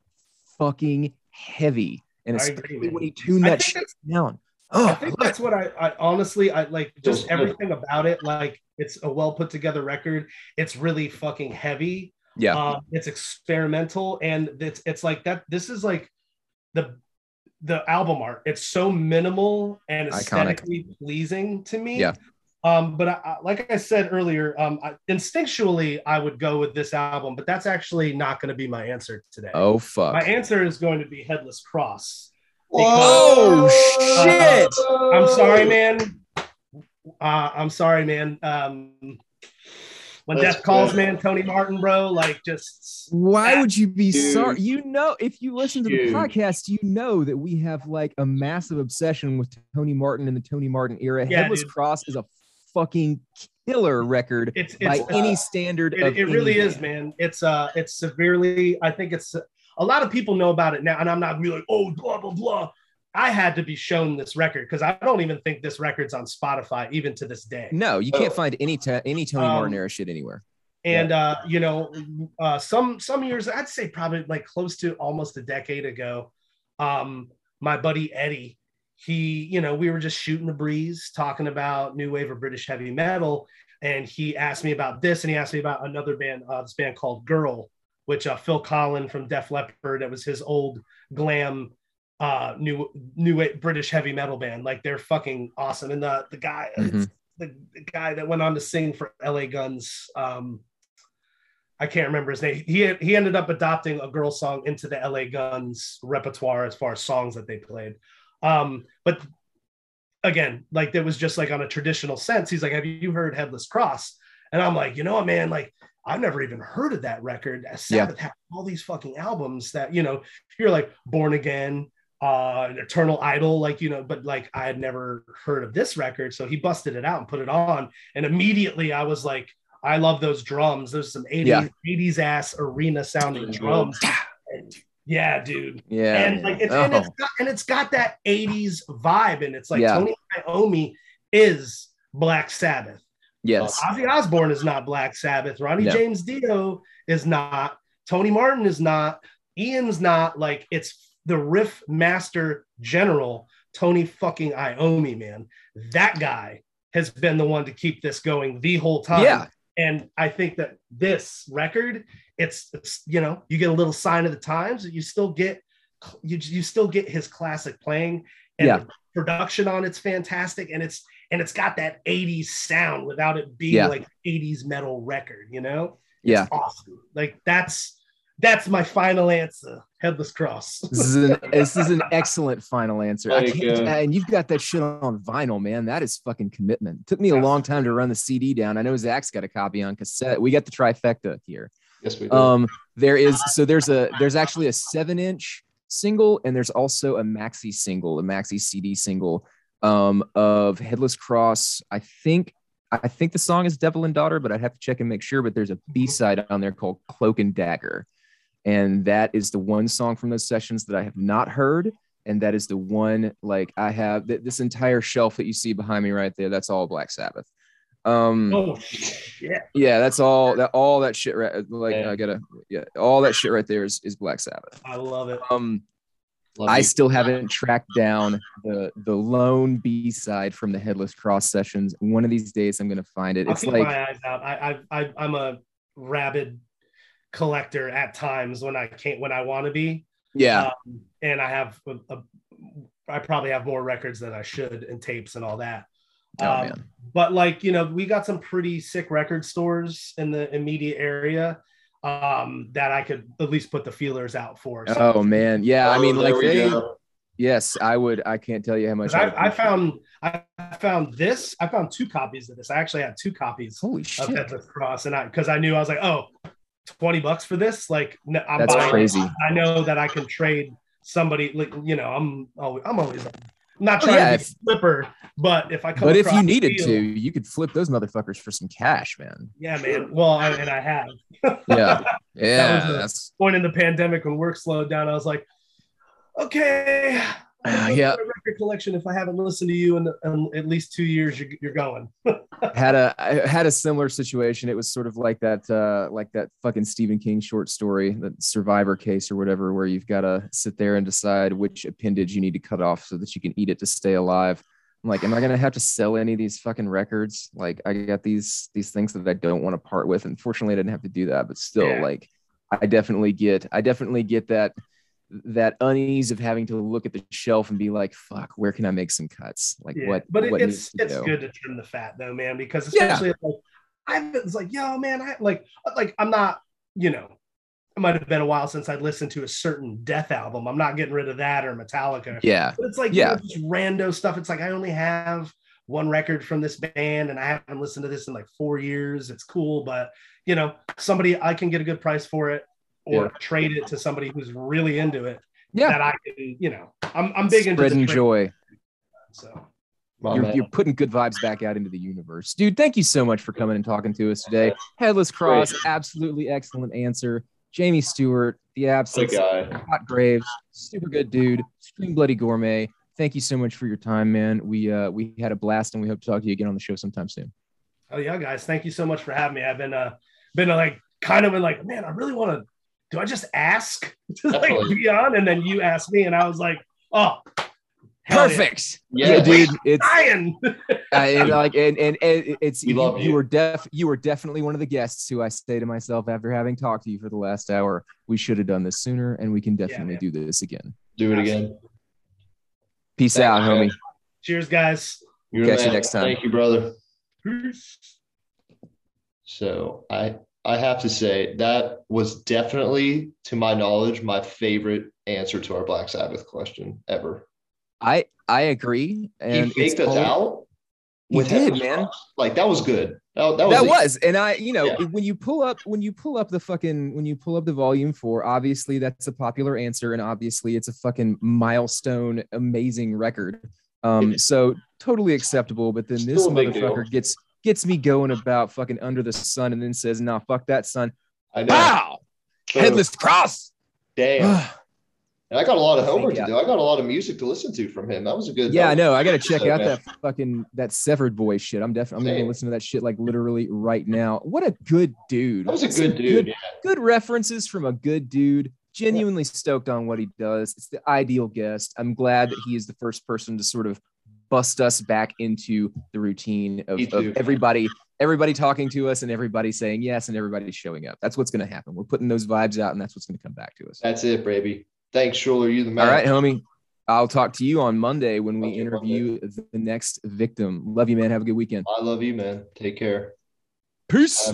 [SPEAKER 1] fucking heavy and
[SPEAKER 3] I
[SPEAKER 1] especially when you tune
[SPEAKER 3] I
[SPEAKER 1] that shit down
[SPEAKER 3] I
[SPEAKER 1] oh
[SPEAKER 3] think that's what I, I honestly I like just everything about it. Like it's a well put together record. It's really fucking heavy.
[SPEAKER 1] Yeah.
[SPEAKER 3] Um, it's experimental and it's it's like that this is like the the album art. It's so minimal and
[SPEAKER 1] Iconic.
[SPEAKER 3] aesthetically pleasing to me.
[SPEAKER 1] Yeah.
[SPEAKER 3] um but I, I, like i said earlier um I, instinctually i would go with this album but that's actually not going to be my answer today.
[SPEAKER 1] Oh fuck.
[SPEAKER 3] My answer is going to be headless cross.
[SPEAKER 1] Oh
[SPEAKER 3] Uh,
[SPEAKER 1] shit!
[SPEAKER 3] i'm sorry man. Uh i'm sorry man. Um when
[SPEAKER 2] That's
[SPEAKER 3] death calls
[SPEAKER 2] good.
[SPEAKER 3] man tony martin bro like just
[SPEAKER 1] why would you be
[SPEAKER 2] Dude.
[SPEAKER 1] sorry you know if you listen to the podcast you know that we have like a massive obsession with tony martin and the tony martin era
[SPEAKER 3] Yeah,
[SPEAKER 1] headless
[SPEAKER 3] dude.
[SPEAKER 1] cross is a fucking killer record
[SPEAKER 3] it's
[SPEAKER 1] by
[SPEAKER 3] it's
[SPEAKER 1] any
[SPEAKER 3] uh,
[SPEAKER 1] standard
[SPEAKER 3] It,
[SPEAKER 1] of
[SPEAKER 3] it really is, man. It's uh, it's severely. I think it's a lot of people know about it now, and I'm not be like, oh, blah blah blah. I had to be shown this record because I don't even think this record's on Spotify even to this day.
[SPEAKER 1] no you
[SPEAKER 2] Oh.
[SPEAKER 1] can't find any ta- any tony
[SPEAKER 3] Um,
[SPEAKER 1] martin era shit anywhere
[SPEAKER 3] And uh, you know, uh, some some years, I'd say probably like close to almost a decade ago, um, my buddy Eddie, he, you know, we were just shooting the breeze, talking about new wave of British heavy metal, and he asked me about this, and he asked me about another band, uh, this band called Girl, which uh, Phil Collen from Def Leppard, that was his old glam uh new new British heavy metal band like they're fucking awesome and the the guy
[SPEAKER 1] Mhm.
[SPEAKER 3] the, the guy that went on to sing for LA Guns um I can't remember his name. He he ended up adopting a girl song into the LA Guns repertoire as far as songs that they played. Um, but again, like that was just like on a traditional sense. He's like, Have you heard Headless Cross? And I'm like, you know what, man, like I've never even heard of that record. Sabbath yeah. had all these fucking albums that, you know, you're like Born Again, uh Eternal Idol, like, you know, but like I had never heard of this record. So he busted it out and put it on. And immediately I was like, I love those drums. There's some 80s, yeah. 80s ass arena sounding drums. Yeah, dude.
[SPEAKER 1] Yeah.
[SPEAKER 3] And like it's, oh. and, it's got, and it's got that 80s vibe. And it's like yeah. Tony Iommi is Black Sabbath.
[SPEAKER 1] Yes.
[SPEAKER 3] Uh, Ozzy Osbourne is not Black Sabbath. Ronnie no. James Dio is not. Tony Martin is not. Ian's not. Like it's the riff master general, Tony fucking Iommi, man. That guy has been the one to keep this going the whole time.
[SPEAKER 1] Yeah.
[SPEAKER 3] And I think that this record, it's, it's you know, you get a little sign of the times, you still get you, you still get his classic playing and
[SPEAKER 1] yeah.
[SPEAKER 3] production on it's fantastic and it's and it's got that 80s sound without it being yeah. like 80s metal record, you know?
[SPEAKER 1] It's yeah.
[SPEAKER 3] awesome. Like that's that's my final answer. Headless cross.
[SPEAKER 1] this, is an, this is an excellent final answer. Like, and you've got that shit on vinyl, man. That is fucking commitment. Took me a long time to run the CD down. I know Zach's got a copy on cassette. We got the trifecta here.
[SPEAKER 2] Yes, we do.
[SPEAKER 1] Um, there is so there's a there's actually a seven inch single and there's also a maxi single, a maxi CD single um, of Headless Cross. I think I think the song is Devil and Daughter, but I'd have to check and make sure. But there's a B side on there called Cloak and Dagger and that is the one song from those sessions that I have not heard. And that is the one like I have th- this entire shelf that you see behind me right there. That's all Black Sabbath. Um,
[SPEAKER 3] oh shit!
[SPEAKER 1] Yeah, that's all that all that shit. Right, like I gotta yeah, all that shit right there is is Black Sabbath.
[SPEAKER 3] I love it.
[SPEAKER 1] Um, love I still haven't tracked down the the lone B side from the Headless Cross sessions. One of these days, I'm gonna find it.
[SPEAKER 3] I'll
[SPEAKER 1] it's like
[SPEAKER 3] my eyes out. I I, I I'm a rabid collector at times when I can't when I want to be.
[SPEAKER 1] Yeah.
[SPEAKER 3] Um, and I have a, a, I probably have more records than I should and tapes and all that.
[SPEAKER 1] Oh, um.
[SPEAKER 3] But like you know, we got some pretty sick record stores in the immediate area um, that I could at least put the feelers out for.
[SPEAKER 1] So, oh man, yeah. Oh, I mean, like they. Go. Yes, I would. I can't tell you how much.
[SPEAKER 3] I, I, found. I found this. I found two copies of this. I actually had two copies.
[SPEAKER 1] Holy shit!
[SPEAKER 3] Of Headless Cross, and I because I knew I was like, oh, 20 bucks for this like
[SPEAKER 1] I'm that's crazy.
[SPEAKER 3] I know that i can trade somebody like you know i'm always i'm always I'm not oh, trying oh, yeah, to be flipper but if i come,
[SPEAKER 1] but if you needed field, to you could flip those motherfuckers for some cash man.
[SPEAKER 3] Yeah man. Well I, and i have.
[SPEAKER 1] Yeah. Yeah that was
[SPEAKER 3] that's point in the pandemic when work slowed down. I was like okay
[SPEAKER 1] yeah.
[SPEAKER 3] record collection if i haven't listened to you in, in at least two years you're, you're going.
[SPEAKER 1] Had a I had a similar situation. It was sort of like that uh like that fucking stephen king short story the survivor case or whatever where you've got to sit there and decide which appendage you need to cut off so that you can eat it to stay alive. I'm like am i gonna have to sell any of these fucking records? Like i got these these things that i don't want to part with. Unfortunately i didn't have to do that but still yeah. like i definitely get i definitely get that that unease of having to look at the shelf and be like, "Fuck, where can I make some cuts?" Like yeah, what?
[SPEAKER 3] But
[SPEAKER 1] what
[SPEAKER 3] it's it's go? good to trim the fat though, man, because especially yeah. like I've it's like, yo, man, I like like I'm not, you know, it might have been a while since I'd listened to a certain Death album. I'm not getting rid of that or Metallica.
[SPEAKER 1] Yeah,
[SPEAKER 3] but it's like yeah, you know, just rando stuff. It's like I only have one record from this band and I haven't listened to this in like four years. It's cool, but you know, somebody I can get a good price for it or yeah. trade it to somebody who's really into it.
[SPEAKER 1] Yeah.
[SPEAKER 3] That I can, you know, I'm, I'm big
[SPEAKER 1] into
[SPEAKER 3] spreading
[SPEAKER 1] joy.
[SPEAKER 3] So
[SPEAKER 1] you're, you're, putting good vibes back out into the universe. Dude, thank you so much for coming and talking to us today. Headless Cross, absolutely excellent answer. Jamie Stewart, the absence, Hot Graves, super good dude, Scream Bloody Gourmet. Thank you so much for your time, man. We uh we had a blast and we hope to talk to you again on the show sometime soon.
[SPEAKER 3] Oh yeah, guys. Thank you so much for having me. I've been uh been uh, like kind of been like, man, I really want to do I just ask to like be on? And then you asked me, and I was like, oh,
[SPEAKER 1] perfect.
[SPEAKER 2] Yeah, yeah
[SPEAKER 1] dude, it's
[SPEAKER 3] Ryan.
[SPEAKER 1] uh, and like, and, and, and it's we you, you. you were def you were definitely one of the guests who I say to myself after having talked to you for the last hour, we should have done this sooner, and we can definitely yeah, do this again.
[SPEAKER 2] Do it again.
[SPEAKER 1] Peace Thanks, out, man. homie.
[SPEAKER 3] Cheers, guys.
[SPEAKER 1] You're Catch you next time.
[SPEAKER 2] Thank you, brother. Peace. So I I have to say that was definitely, to my knowledge, my favorite answer to our Black Sabbath question ever.
[SPEAKER 1] I I agree. And
[SPEAKER 2] he faked us out.
[SPEAKER 1] He did, man.
[SPEAKER 2] Like that was good. That, that was,
[SPEAKER 1] that was and i you know
[SPEAKER 2] Yeah.
[SPEAKER 1] when you pull up when you pull up the fucking when you pull up the volume four obviously that's a popular answer and obviously it's a fucking milestone amazing record um so totally acceptable but then this
[SPEAKER 2] Still a big deal.
[SPEAKER 1] motherfucker gets gets me going about fucking under the sun and then says nah fuck that son
[SPEAKER 2] I know.
[SPEAKER 1] pow
[SPEAKER 2] So,
[SPEAKER 1] headless cross
[SPEAKER 2] Damn. And I got a lot of homework to do. I got a lot of music to listen to from him. That was a good.
[SPEAKER 1] yeah i know i gotta check out
[SPEAKER 2] man.
[SPEAKER 1] that fucking that severed boy shit i'm definitely i'm gonna listen to that shit like literally right now what a good dude
[SPEAKER 2] That was a
[SPEAKER 1] Some
[SPEAKER 2] good dude. yeah.
[SPEAKER 1] good references from a good dude. Genuinely stoked on what he does. It's the ideal guest. I'm glad that he is the first person to sort of bust us back into the routine of, of everybody, everybody talking to us and everybody saying yes and everybody showing up. That's what's going to happen. We're putting those vibes out, and that's what's going to come back to us.
[SPEAKER 2] That's it, baby. Thanks, Schuler. You the man.
[SPEAKER 1] All right, homie. I'll talk to you on Monday when we interview the next victim. Love you, man. Have a good weekend.
[SPEAKER 2] I love you, man. Take care.
[SPEAKER 1] Peace.